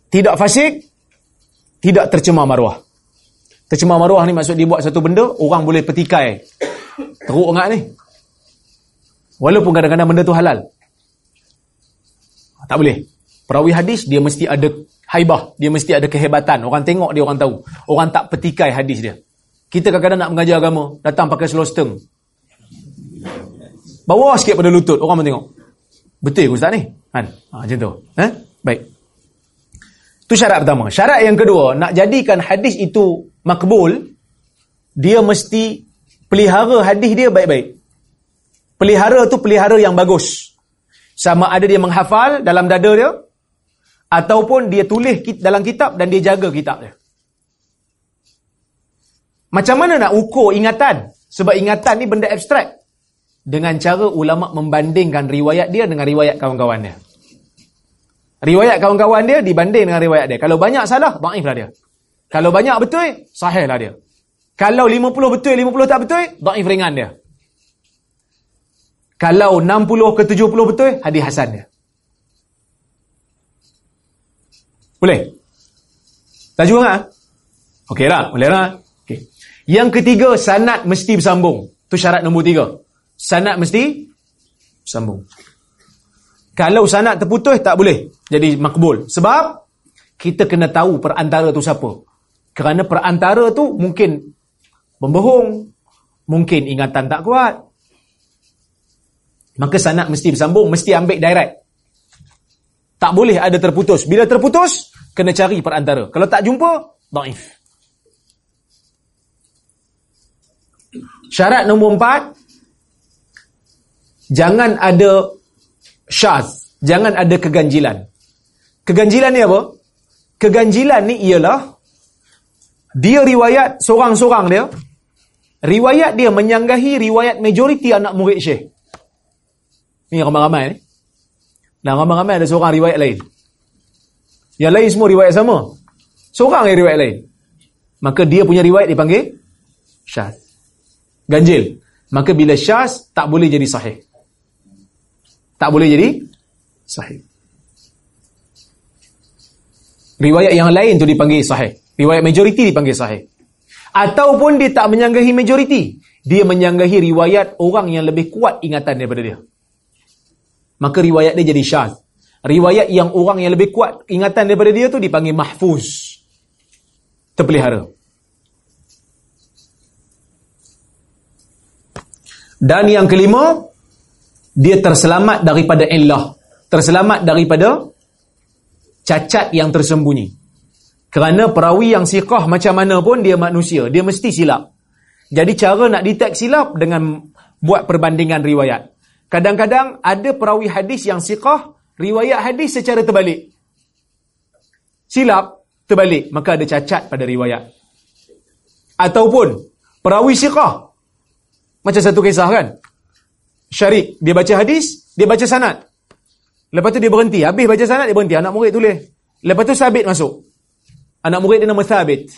Tidak fasik, tidak tercemar maruah. Tercemar maruah ni maksud dia buat satu benda, orang boleh petikai. Teruk enggak ni? Walaupun kadang-kadang benda tu halal. Tak boleh. Perawi hadis, dia mesti ada haibah, dia mesti ada kehebatan. Orang tengok dia orang tahu. Orang tak petikai hadis dia. Kita kadang-kadang nak mengajar agama, datang pakai slow stem. Bawa sikit pada lutut, orang pun tengok. Betul ke ustaz ni? Kan? Ha, macam tu. Eh? Baik. Itu syarat pertama. Syarat yang kedua, nak jadikan hadis itu makbul, dia mesti pelihara hadis dia baik-baik. Pelihara tu pelihara yang bagus. Sama ada dia menghafal dalam dada dia, ataupun dia tulis dalam kitab dan dia jaga kitab dia. Macam mana nak ukur ingatan? Sebab ingatan ni benda abstrak. Dengan cara ulama membandingkan riwayat dia dengan riwayat kawan-kawan dia. Riwayat kawan-kawan dia dibanding dengan riwayat dia. Kalau banyak salah, daif lah dia. Kalau banyak betul, sahih lah dia. Kalau 50 betul, 50 tak betul, daif ringan dia. Kalau 60 ke 70 betul, hadis hasan dia. Boleh? Tak juga tak? Okey lah, boleh lah. Okay. Yang ketiga, sanat mesti bersambung. Itu syarat nombor tiga. Sanat mesti bersambung. Kalau sanat terputus, tak boleh jadi makbul. Sebab, kita kena tahu perantara tu siapa. Kerana perantara tu mungkin membohong, mungkin ingatan tak kuat. Maka sanat mesti bersambung, mesti ambil direct. Tak boleh ada terputus. Bila terputus, kena cari perantara. Kalau tak jumpa, daif. Syarat nombor empat, jangan ada syaz, jangan ada keganjilan. Keganjilan ni apa? Keganjilan ni ialah dia riwayat seorang-seorang dia, riwayat dia menyanggahi riwayat majoriti anak murid Syekh. Ni ramai-ramai ni. Dan ramai-ramai ada seorang riwayat lain. Yang lain semua riwayat sama. Seorang yang riwayat lain. Maka dia punya riwayat dipanggil syaz. Ganjil. Maka bila syaz, tak boleh jadi sahih. Tak boleh jadi sahih. Riwayat yang lain tu dipanggil sahih. Riwayat majoriti dipanggil sahih. Ataupun dia tak menyanggahi majoriti. Dia menyanggahi riwayat orang yang lebih kuat ingatan daripada dia. Maka riwayat dia jadi syaz. Riwayat yang orang yang lebih kuat ingatan daripada dia tu dipanggil mahfuz. Terpelihara. Dan yang kelima, dia terselamat daripada illah. Terselamat daripada cacat yang tersembunyi. Kerana perawi yang siqah macam mana pun dia manusia. Dia mesti silap. Jadi cara nak detect silap dengan buat perbandingan riwayat. Kadang-kadang ada perawi hadis yang siqah, riwayat hadis secara terbalik. Silap, terbalik. Maka ada cacat pada riwayat. Ataupun, perawi siqah. Macam satu kisah kan? Syarik, dia baca hadis, dia baca sanat. Lepas tu dia berhenti. Habis baca sanat, dia berhenti. Anak murid tulis. Lepas tu sabit masuk. Anak murid dia nama Sabit.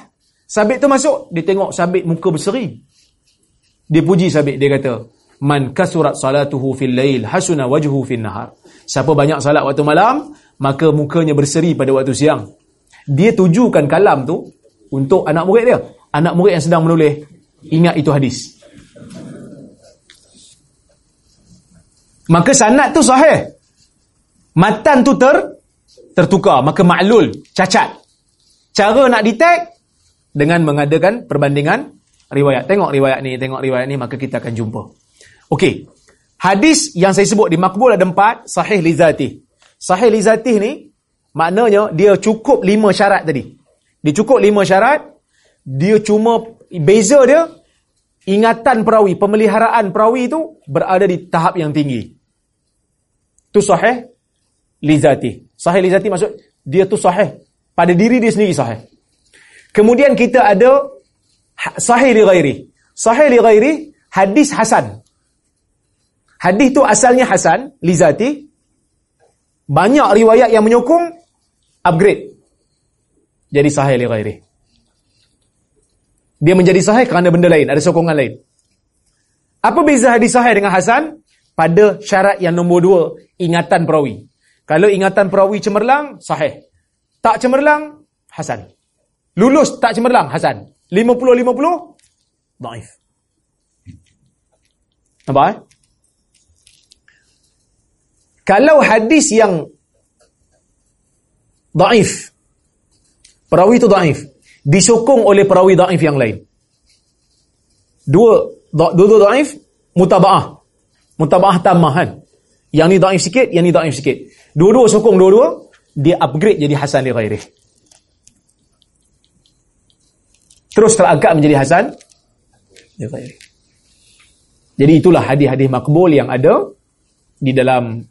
Sabit tu masuk, dia tengok Sabit muka berseri. Dia puji Sabit, dia kata, Man kasurat salatuhu fil lail, hasuna wajhu fil nahar. Siapa banyak salat waktu malam, maka mukanya berseri pada waktu siang. Dia tujukan kalam tu untuk anak murid dia. Anak murid yang sedang menulis, ingat itu hadis. Maka sanat tu sahih. Matan tu ter tertukar, maka maklul, cacat. Cara nak detect dengan mengadakan perbandingan riwayat. Tengok riwayat ni, tengok riwayat ni, maka kita akan jumpa. Okey. Hadis yang saya sebut di makbul ada empat, sahih li zatih. Sahih li zatih ni, maknanya dia cukup lima syarat tadi. Dia cukup lima syarat, dia cuma, beza dia, ingatan perawi, pemeliharaan perawi itu berada di tahap yang tinggi. Tu sahih li zatih. Sahih li zatih maksud, dia tu sahih pada diri dia sendiri sahih. Kemudian kita ada ha- sahih li ghairi. Sahih li ghairi hadis hasan. Hadis tu asalnya hasan li zati. Banyak riwayat yang menyokong upgrade. Jadi sahih li ghairi. Dia menjadi sahih kerana benda lain, ada sokongan lain. Apa beza hadis sahih dengan hasan? Pada syarat yang nombor dua, ingatan perawi. Kalau ingatan perawi cemerlang, sahih. Tak cemerlang, Hasan. Lulus tak cemerlang, Hasan. 50-50, Daif. Nampak eh? Kalau hadis yang daif, perawi itu daif, disokong oleh perawi daif yang lain. Dua, dua-dua daif, mutaba'ah. Mutaba'ah tamah kan? Yang ni daif sikit, yang ni daif sikit. Dua-dua sokong dua-dua, dia upgrade jadi hasan li ghairi. Terus terangkat menjadi hasan li ghairi. Jadi itulah hadis-hadis makbul yang ada di dalam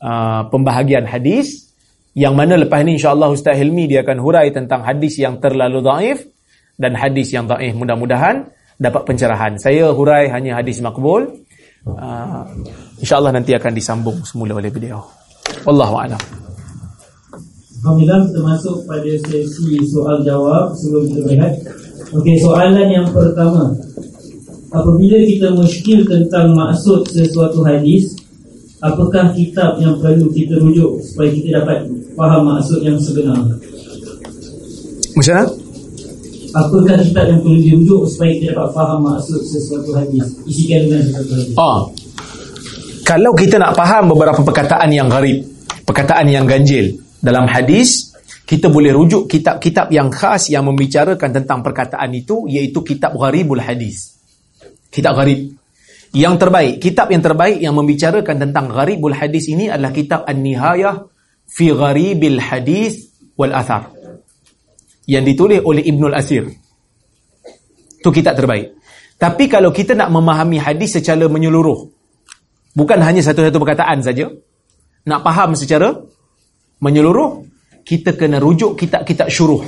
uh, pembahagian hadis Yang mana lepas ni insya-Allah Ustaz Hilmi dia akan hurai tentang hadis yang terlalu daif dan hadis yang daif mudah-mudahan dapat pencerahan. Saya hurai hanya hadis makbul. Uh, insya-Allah nanti akan disambung semula oleh beliau. Wallahu a'lam. Alhamdulillah kita masuk pada sesi soal jawab sebelum kita berehat. Okey, soalan yang pertama. Apabila kita muskil tentang maksud sesuatu hadis, apakah kitab yang perlu kita rujuk supaya kita dapat faham maksud yang sebenar? Macam mana? Apakah kitab yang perlu dirujuk supaya kita dapat faham maksud sesuatu hadis? Isi kandungan sesuatu hadis. Ah. Kalau kita nak faham beberapa perkataan yang gharib, perkataan yang ganjil dalam hadis, kita boleh rujuk kitab-kitab yang khas yang membicarakan tentang perkataan itu iaitu kitab gharibul hadis. Kitab gharib. Yang terbaik, kitab yang terbaik yang membicarakan tentang gharibul hadis ini adalah kitab An-Nihayah fi Gharibil Hadis wal Athar. Yang ditulis oleh Ibnul Asir. Itu kitab terbaik. Tapi kalau kita nak memahami hadis secara menyeluruh, bukan hanya satu-satu perkataan saja, nak faham secara menyeluruh, kita kena rujuk kitab-kitab syuruh.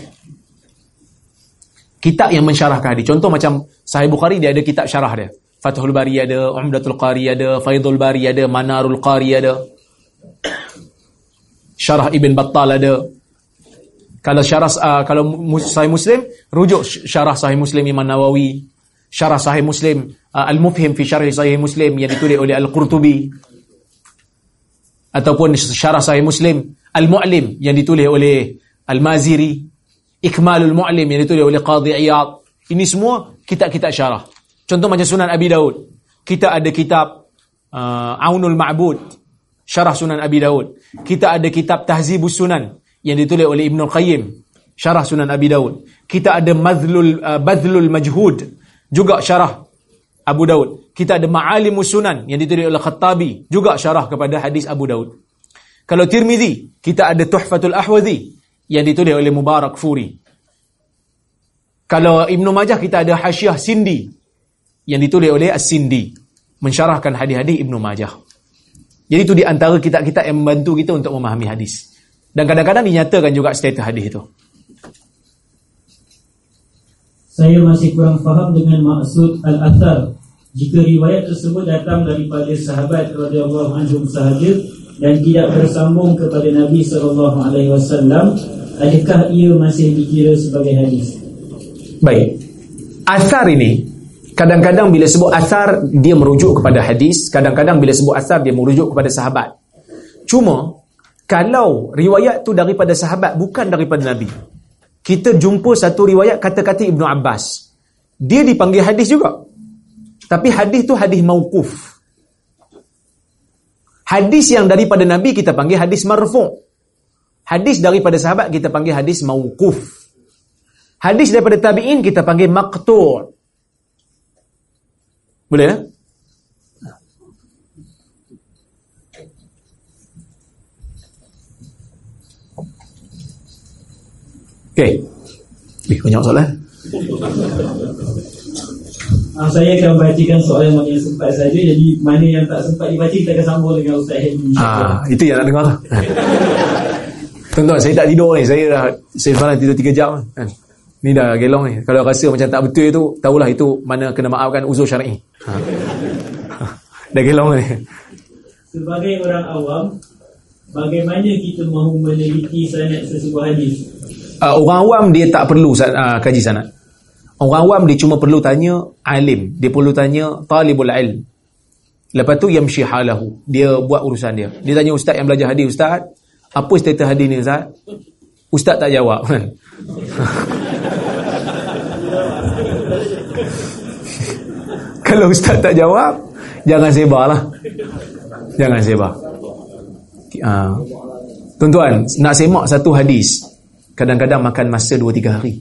Kitab yang mensyarahkan hadis. Contoh macam Sahih Bukhari dia ada kitab syarah dia. Fathul Bari ada, Umdatul Qari ada, Faidul Bari ada, Manarul Qari ada. Syarah Ibn Battal ada. Kalau syarah uh, kalau Sahih Muslim, rujuk syarah Sahih Muslim Imam Nawawi. Syarah Sahih Muslim uh, Al-Mufhim fi Syarah Sahih Muslim yang ditulis oleh Al-Qurtubi. Ataupun syarah Sahih Muslim Al-Mu'lim yang ditulis oleh Al-Maziri. Ikmalul Mu'lim yang ditulis oleh Qadhi Iyad. Ini semua kitab-kitab syarah. Contoh macam Sunan Abi Daud. Kita ada kitab uh, Aunul Ma'bud. Syarah Sunan Abi Daud. Kita ada kitab Tahzibus Sunan yang ditulis oleh Ibn Qayyim. Syarah Sunan Abi Daud. Kita ada Madhlul, uh, Badhlul Majhud. Juga syarah Abu Daud. Kita ada Ma'alimus Sunan yang ditulis oleh Khattabi. Juga syarah kepada hadis Abu Daud. Kalau Tirmizi, kita ada Tuhfatul Ahwazi yang ditulis oleh Mubarak Furi. Kalau Ibn Majah, kita ada Hasyiah Sindi yang ditulis oleh As-Sindi mensyarahkan hadis-hadis Ibnu Majah. Jadi itu di antara kitab-kitab yang membantu kita untuk memahami hadis. Dan kadang-kadang dinyatakan juga status hadis itu. Saya masih kurang faham dengan maksud al-athar. Jika riwayat tersebut datang daripada sahabat radhiyallahu anhum sahaja dan tidak bersambung kepada Nabi sallallahu alaihi wasallam, adakah ia masih dikira sebagai hadis? Baik. Asar ini Kadang-kadang bila sebut asar dia merujuk kepada hadis, kadang-kadang bila sebut asar dia merujuk kepada sahabat. Cuma kalau riwayat tu daripada sahabat bukan daripada Nabi. Kita jumpa satu riwayat kata-kata Ibnu Abbas. Dia dipanggil hadis juga. Tapi hadis tu hadis mauquf. Hadis yang daripada Nabi kita panggil hadis marfu'. Hadis daripada sahabat kita panggil hadis mauquf. Hadis daripada tabi'in kita panggil maqtu'. Boleh ya? Okey. Eh, banyak soalan. Ah, saya akan bacakan soalan yang sempat saja Jadi mana yang tak sempat dibaca Kita akan sambung dengan Ustaz Henry ah, Itu yang nak dengar Tuan-tuan saya tak tidur ni Saya dah Saya semalam tidur 3 jam kan? Ni dah gelong ni. Kalau rasa macam tak betul itu, tahulah itu mana kena maafkan uzur syar'i. Ha. dah gelong ni. Sebagai orang awam, bagaimana kita mahu meneliti sanad sesebuah hadis? Uh, orang awam dia tak perlu uh, kaji sanad. Orang awam dia cuma perlu tanya alim. Dia perlu tanya talibul ilm. Lepas tu yamshi halahu. Dia buat urusan dia. Dia tanya ustaz yang belajar hadis, ustaz, apa status hadis ni ustaz? Ustaz tak jawab. [LAUGHS] Kalau ustaz tak jawab, jangan sebarlah. Jangan sebar. Uh, tuan-tuan, nak semak satu hadis, kadang-kadang makan masa 2-3 hari.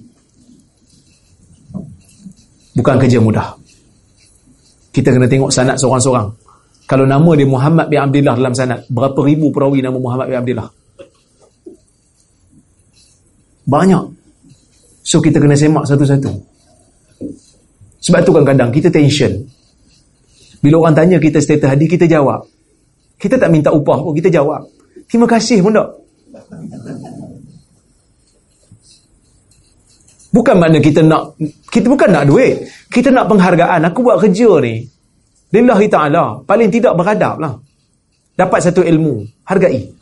Bukan kerja mudah. Kita kena tengok sanad seorang-seorang. Kalau nama dia Muhammad bin Abdullah dalam sanad, berapa ribu perawi nama Muhammad bin Abdullah? Banyak. So kita kena semak satu-satu. Sebab tu kadang-kadang kita tension. Bila orang tanya kita status hadis, kita jawab. Kita tak minta upah pun, kita jawab. Terima kasih pun tak. Bukan makna kita nak kita bukan nak duit. Kita nak penghargaan. Aku buat kerja ni. Lillahi ta'ala. Paling tidak beradab lah. Dapat satu ilmu. Hargai.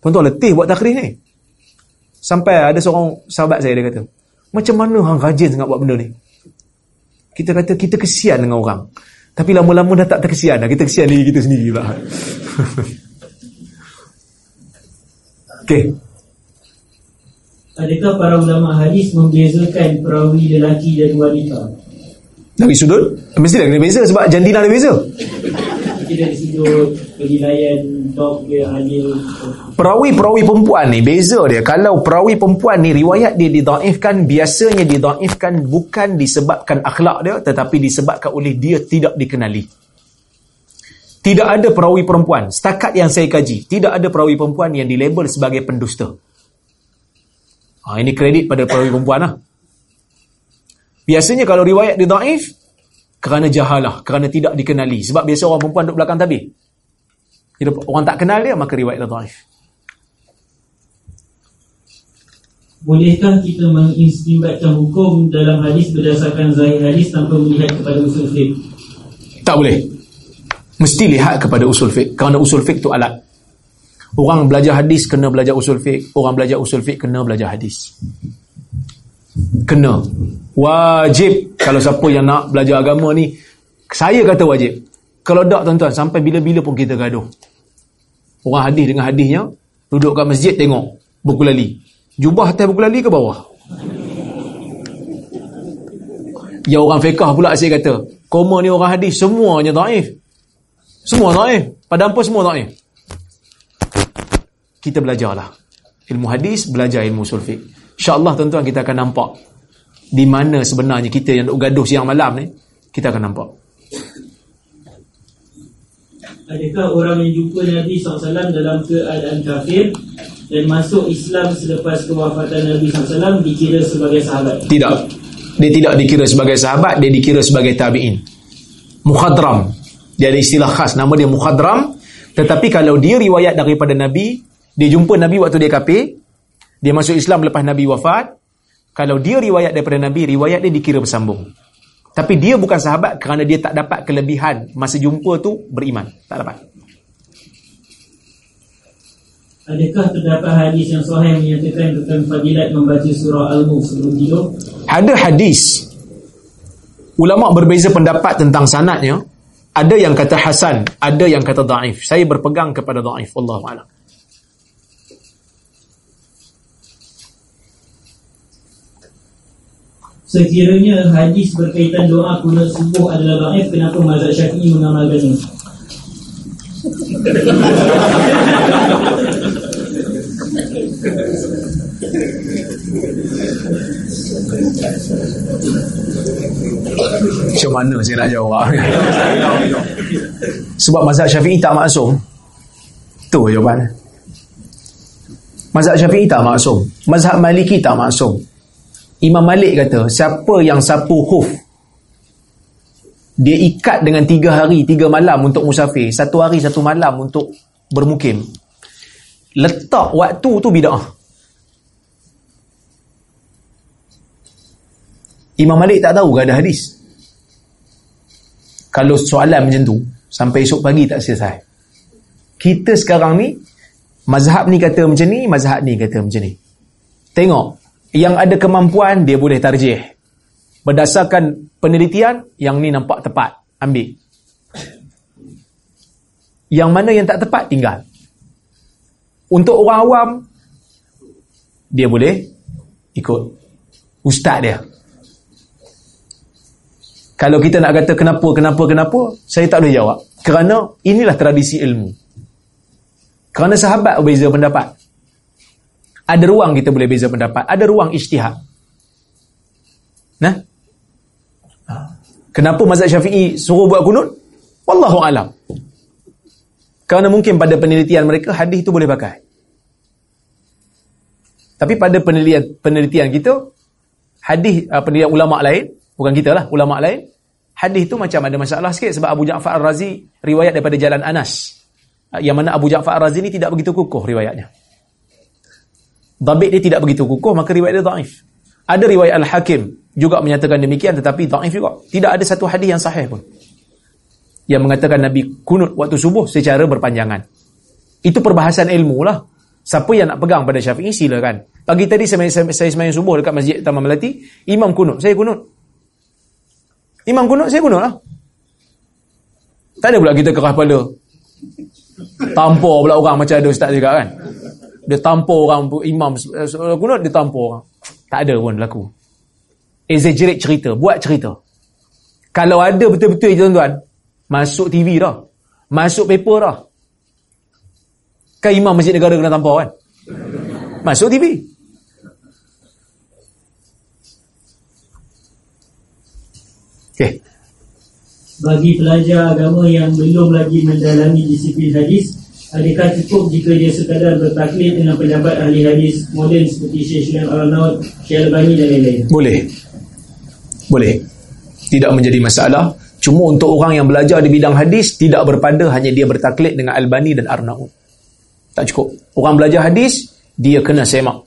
Tuan-tuan letih buat takrir ni. Sampai ada seorang sahabat saya dia kata, macam mana hang rajin sangat buat benda ni? Kita kata kita kesian dengan orang. Tapi lama-lama dah tak terkesian dah. Kita kesian diri kita sendiri pula. [LAUGHS] Okey. Adakah para ulama hadis membezakan perawi lelaki dan wanita? Dari sudut? Mesti dah kena beza Sebab jantina ada beza. Kita dari sudut Penilaian Dok dia adil Perawi-perawi perempuan ni Beza dia. Kalau perawi perempuan ni Riwayat dia didaifkan Biasanya didaifkan Bukan disebabkan akhlak dia Tetapi disebabkan oleh dia Tidak dikenali. Tidak ada perawi perempuan. Setakat yang saya kaji Tidak ada perawi perempuan Yang dilabel sebagai pendusta ha, Ini kredit pada perawi perempuan lah Biasanya kalau riwayat dia daif kerana jahalah, kerana tidak dikenali. Sebab biasa orang perempuan duduk belakang tabir. Jadi orang tak kenal dia maka riwayat dia daif. Bolehkah kita mengistimbatkan hukum dalam hadis berdasarkan zahir hadis tanpa melihat kepada usul fiqh? Tak boleh. Mesti lihat kepada usul fiqh. Kerana usul fiqh tu alat. Orang belajar hadis kena belajar usul fiqh. Orang belajar usul fiqh kena belajar hadis. Kena. Wajib kalau siapa yang nak belajar agama ni saya kata wajib. Kalau tak tuan-tuan sampai bila-bila pun kita gaduh. Orang hadis dengan hadisnya duduk kat masjid tengok buku lali. Jubah atas buku lali ke bawah? Ya orang fiqah pula saya kata, koma ni orang hadis semuanya daif. Semua daif. Pada apa semua daif? Kita belajarlah. Ilmu hadis, belajar ilmu sulfiq. InsyaAllah tuan-tuan kita akan nampak di mana sebenarnya kita yang duk gaduh siang malam ni kita akan nampak Adakah orang yang jumpa Nabi SAW dalam keadaan kafir dan masuk Islam selepas kewafatan Nabi SAW dikira sebagai sahabat? Tidak. Dia tidak dikira sebagai sahabat, dia dikira sebagai tabi'in. Mukhadram. Dia ada istilah khas, nama dia mukhadram. Tetapi kalau dia riwayat daripada Nabi, dia jumpa Nabi waktu dia kafir, dia masuk Islam lepas Nabi wafat, kalau dia riwayat daripada Nabi, riwayat dia dikira bersambung. Tapi dia bukan sahabat kerana dia tak dapat kelebihan masa jumpa tu beriman. Tak dapat. Adakah terdapat hadis yang sahih menyatakan tentang fadilat membaca surah Al-Mulk sebelum tidur? Ada hadis. Ulama berbeza pendapat tentang sanadnya. Ada yang kata hasan, ada yang kata daif. Saya berpegang kepada daif. Wallahualam. Sekiranya hadis berkaitan doa kunut subuh adalah daif, kenapa mazhab Syafi'i mengamalkannya? Macam mana saya nak jawab? Sebab mazhab Syafi'i tak maksum. Tu jawapan. Mazhab Syafi'i tak maksum. Mazhab Maliki tak maksum. Imam Malik kata, siapa yang sapu khuf, dia ikat dengan tiga hari, tiga malam untuk musafir. Satu hari, satu malam untuk bermukim. Letak waktu tu bida'ah. Imam Malik tak tahu ada hadis. Kalau soalan macam tu, sampai esok pagi tak selesai. Kita sekarang ni, mazhab ni kata macam ni, mazhab ni kata macam ni. Tengok, yang ada kemampuan dia boleh tarjih. Berdasarkan penelitian yang ni nampak tepat. Ambil. Yang mana yang tak tepat tinggal. Untuk orang awam dia boleh ikut. Ustaz dia. Kalau kita nak kata kenapa kenapa kenapa saya tak boleh jawab. Kerana inilah tradisi ilmu. Kerana sahabat berbeza pendapat ada ruang kita boleh beza pendapat. Ada ruang ijtihad. Nah? Kenapa mazhab Syafi'i suruh buat kunut? Wallahu alam. Kerana mungkin pada penelitian mereka hadis itu boleh pakai. Tapi pada penelitian penelitian kita hadis uh, penelitian ulama lain, bukan kita lah, ulama lain, hadis itu macam ada masalah sikit sebab Abu Ja'far Ar-Razi riwayat daripada jalan Anas. Uh, yang mana Abu Ja'far Ar-Razi ni tidak begitu kukuh riwayatnya. Dabit dia tidak begitu kukuh, maka riwayat dia daif. Ada riwayat Al-Hakim juga menyatakan demikian tetapi daif juga. Tidak ada satu hadis yang sahih pun. Yang mengatakan Nabi kunut waktu subuh secara berpanjangan. Itu perbahasan ilmu lah. Siapa yang nak pegang pada syafi'i silakan. Pagi tadi saya, saya, saya semayang subuh dekat masjid Taman Melati. Imam kunut. Saya kunut. Imam kunut, saya kunut lah. Tak ada pula kita kerah kepala. Tampar pula orang macam ada ustaz juga kan. Dia tampar orang imam kunut, dia tampar orang. Tak ada pun berlaku. Exaggerate cerita. Buat cerita. Kalau ada betul-betul tuan-tuan, masuk TV dah. Masuk paper dah. Kan imam masjid negara kena tampar kan? Masuk TV. Okay. Bagi pelajar agama yang belum lagi mendalami disiplin hadis, adakah cukup jika dia sekadar bertaklid dengan pendapat ahli hadis moden seperti Syekh Syekh Al-Naud, Syekh Al-Bani dan lain-lain? Boleh. Boleh. Tidak menjadi masalah. Cuma untuk orang yang belajar di bidang hadis, tidak berpada hanya dia bertaklid dengan Al-Bani dan Arnaud. Tak cukup. Orang belajar hadis, dia kena semak.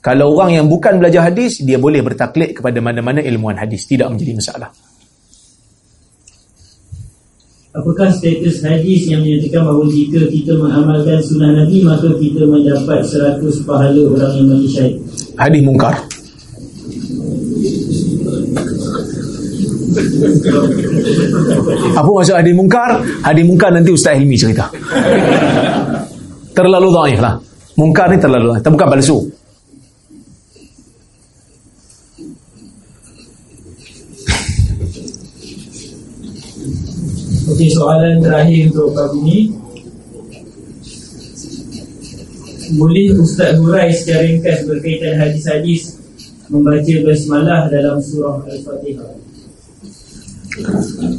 Kalau orang yang bukan belajar hadis, dia boleh bertaklid kepada mana-mana ilmuwan hadis. Tidak menjadi masalah. Apakah status hadis yang menyatakan bahawa jika kita mengamalkan sunnah Nabi, maka kita mendapat 100 pahala orang yang mati syahid? Hadis mungkar. Apa maksud hadis mungkar? Hadis mungkar nanti Ustaz Hilmi cerita. Terlalu dhaif lah. Mungkar ni terlalu dhaif. Bukan palsu. Okey, soalan terakhir untuk pagi ini. Boleh Ustaz hurai secara ringkas berkaitan hadis-hadis membaca basmalah dalam surah Al-Fatihah?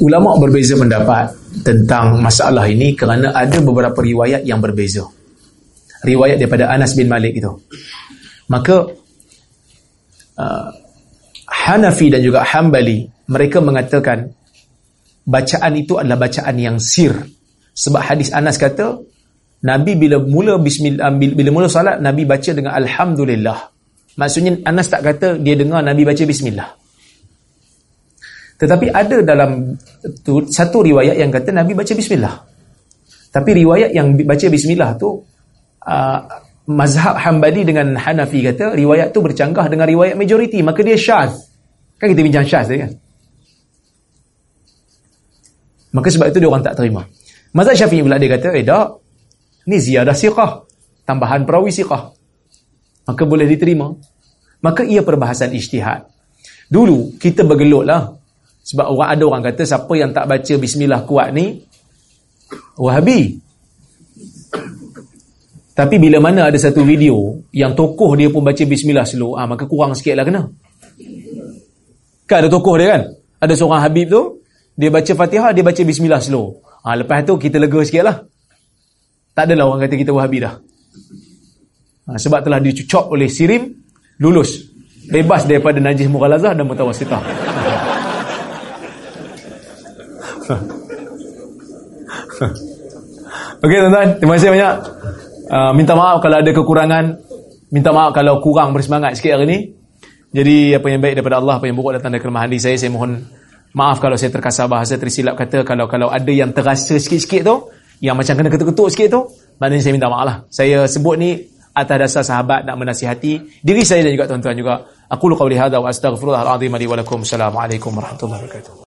Ulama berbeza pendapat tentang masalah ini kerana ada beberapa riwayat yang berbeza. Riwayat daripada Anas bin Malik itu. Maka uh, Hanafi dan juga Hambali mereka mengatakan bacaan itu adalah bacaan yang sir. Sebab hadis Anas kata Nabi bila mula bismillah bila mula salat Nabi baca dengan alhamdulillah. Maksudnya Anas tak kata dia dengar Nabi baca bismillah. Tetapi ada dalam tu, satu riwayat yang kata Nabi baca bismillah. Tapi riwayat yang baca bismillah tu uh, mazhab Hambali dengan Hanafi kata riwayat tu bercanggah dengan riwayat majoriti maka dia syaz. Kan kita bincang syaz tadi kan. Maka sebab itu dia orang tak terima. Mazhab Syafi'i pula dia kata, eh tak, ni ziyadah siqah. Tambahan perawi siqah. Maka boleh diterima. Maka ia perbahasan ijtihad. Dulu, kita bergelut lah. Sebab orang ada orang kata siapa yang tak baca bismillah kuat ni Wahabi. Tapi bila mana ada satu video yang tokoh dia pun baca bismillah slow, ah maka kurang sikitlah kena. Kan ada tokoh dia kan? Ada seorang Habib tu, dia baca Fatihah, dia baca bismillah slow. Ah lepas tu kita lega sikitlah. Tak adalah orang kata kita Wahabi dah. Ah, sebab telah dicucuk oleh Sirim, lulus. Bebas daripada najis mughalazah dan mutawasitah. [LAUGHS] Okey tuan-tuan, terima kasih banyak. Uh, minta maaf kalau ada kekurangan. Minta maaf kalau kurang bersemangat sikit hari ni. Jadi apa yang baik daripada Allah, apa yang buruk datang dari kelemahan diri saya, saya mohon maaf kalau saya terkasar bahasa tersilap kata kalau kalau ada yang terasa sikit-sikit tu, yang macam kena ketuk-ketuk sikit tu, maknanya saya minta maaf lah. Saya sebut ni atas dasar sahabat nak menasihati diri saya dan juga tuan-tuan juga. Aku lu qawli hadha wa astaghfirullahaladzim li wa lakum. Assalamualaikum warahmatullahi wabarakatuh.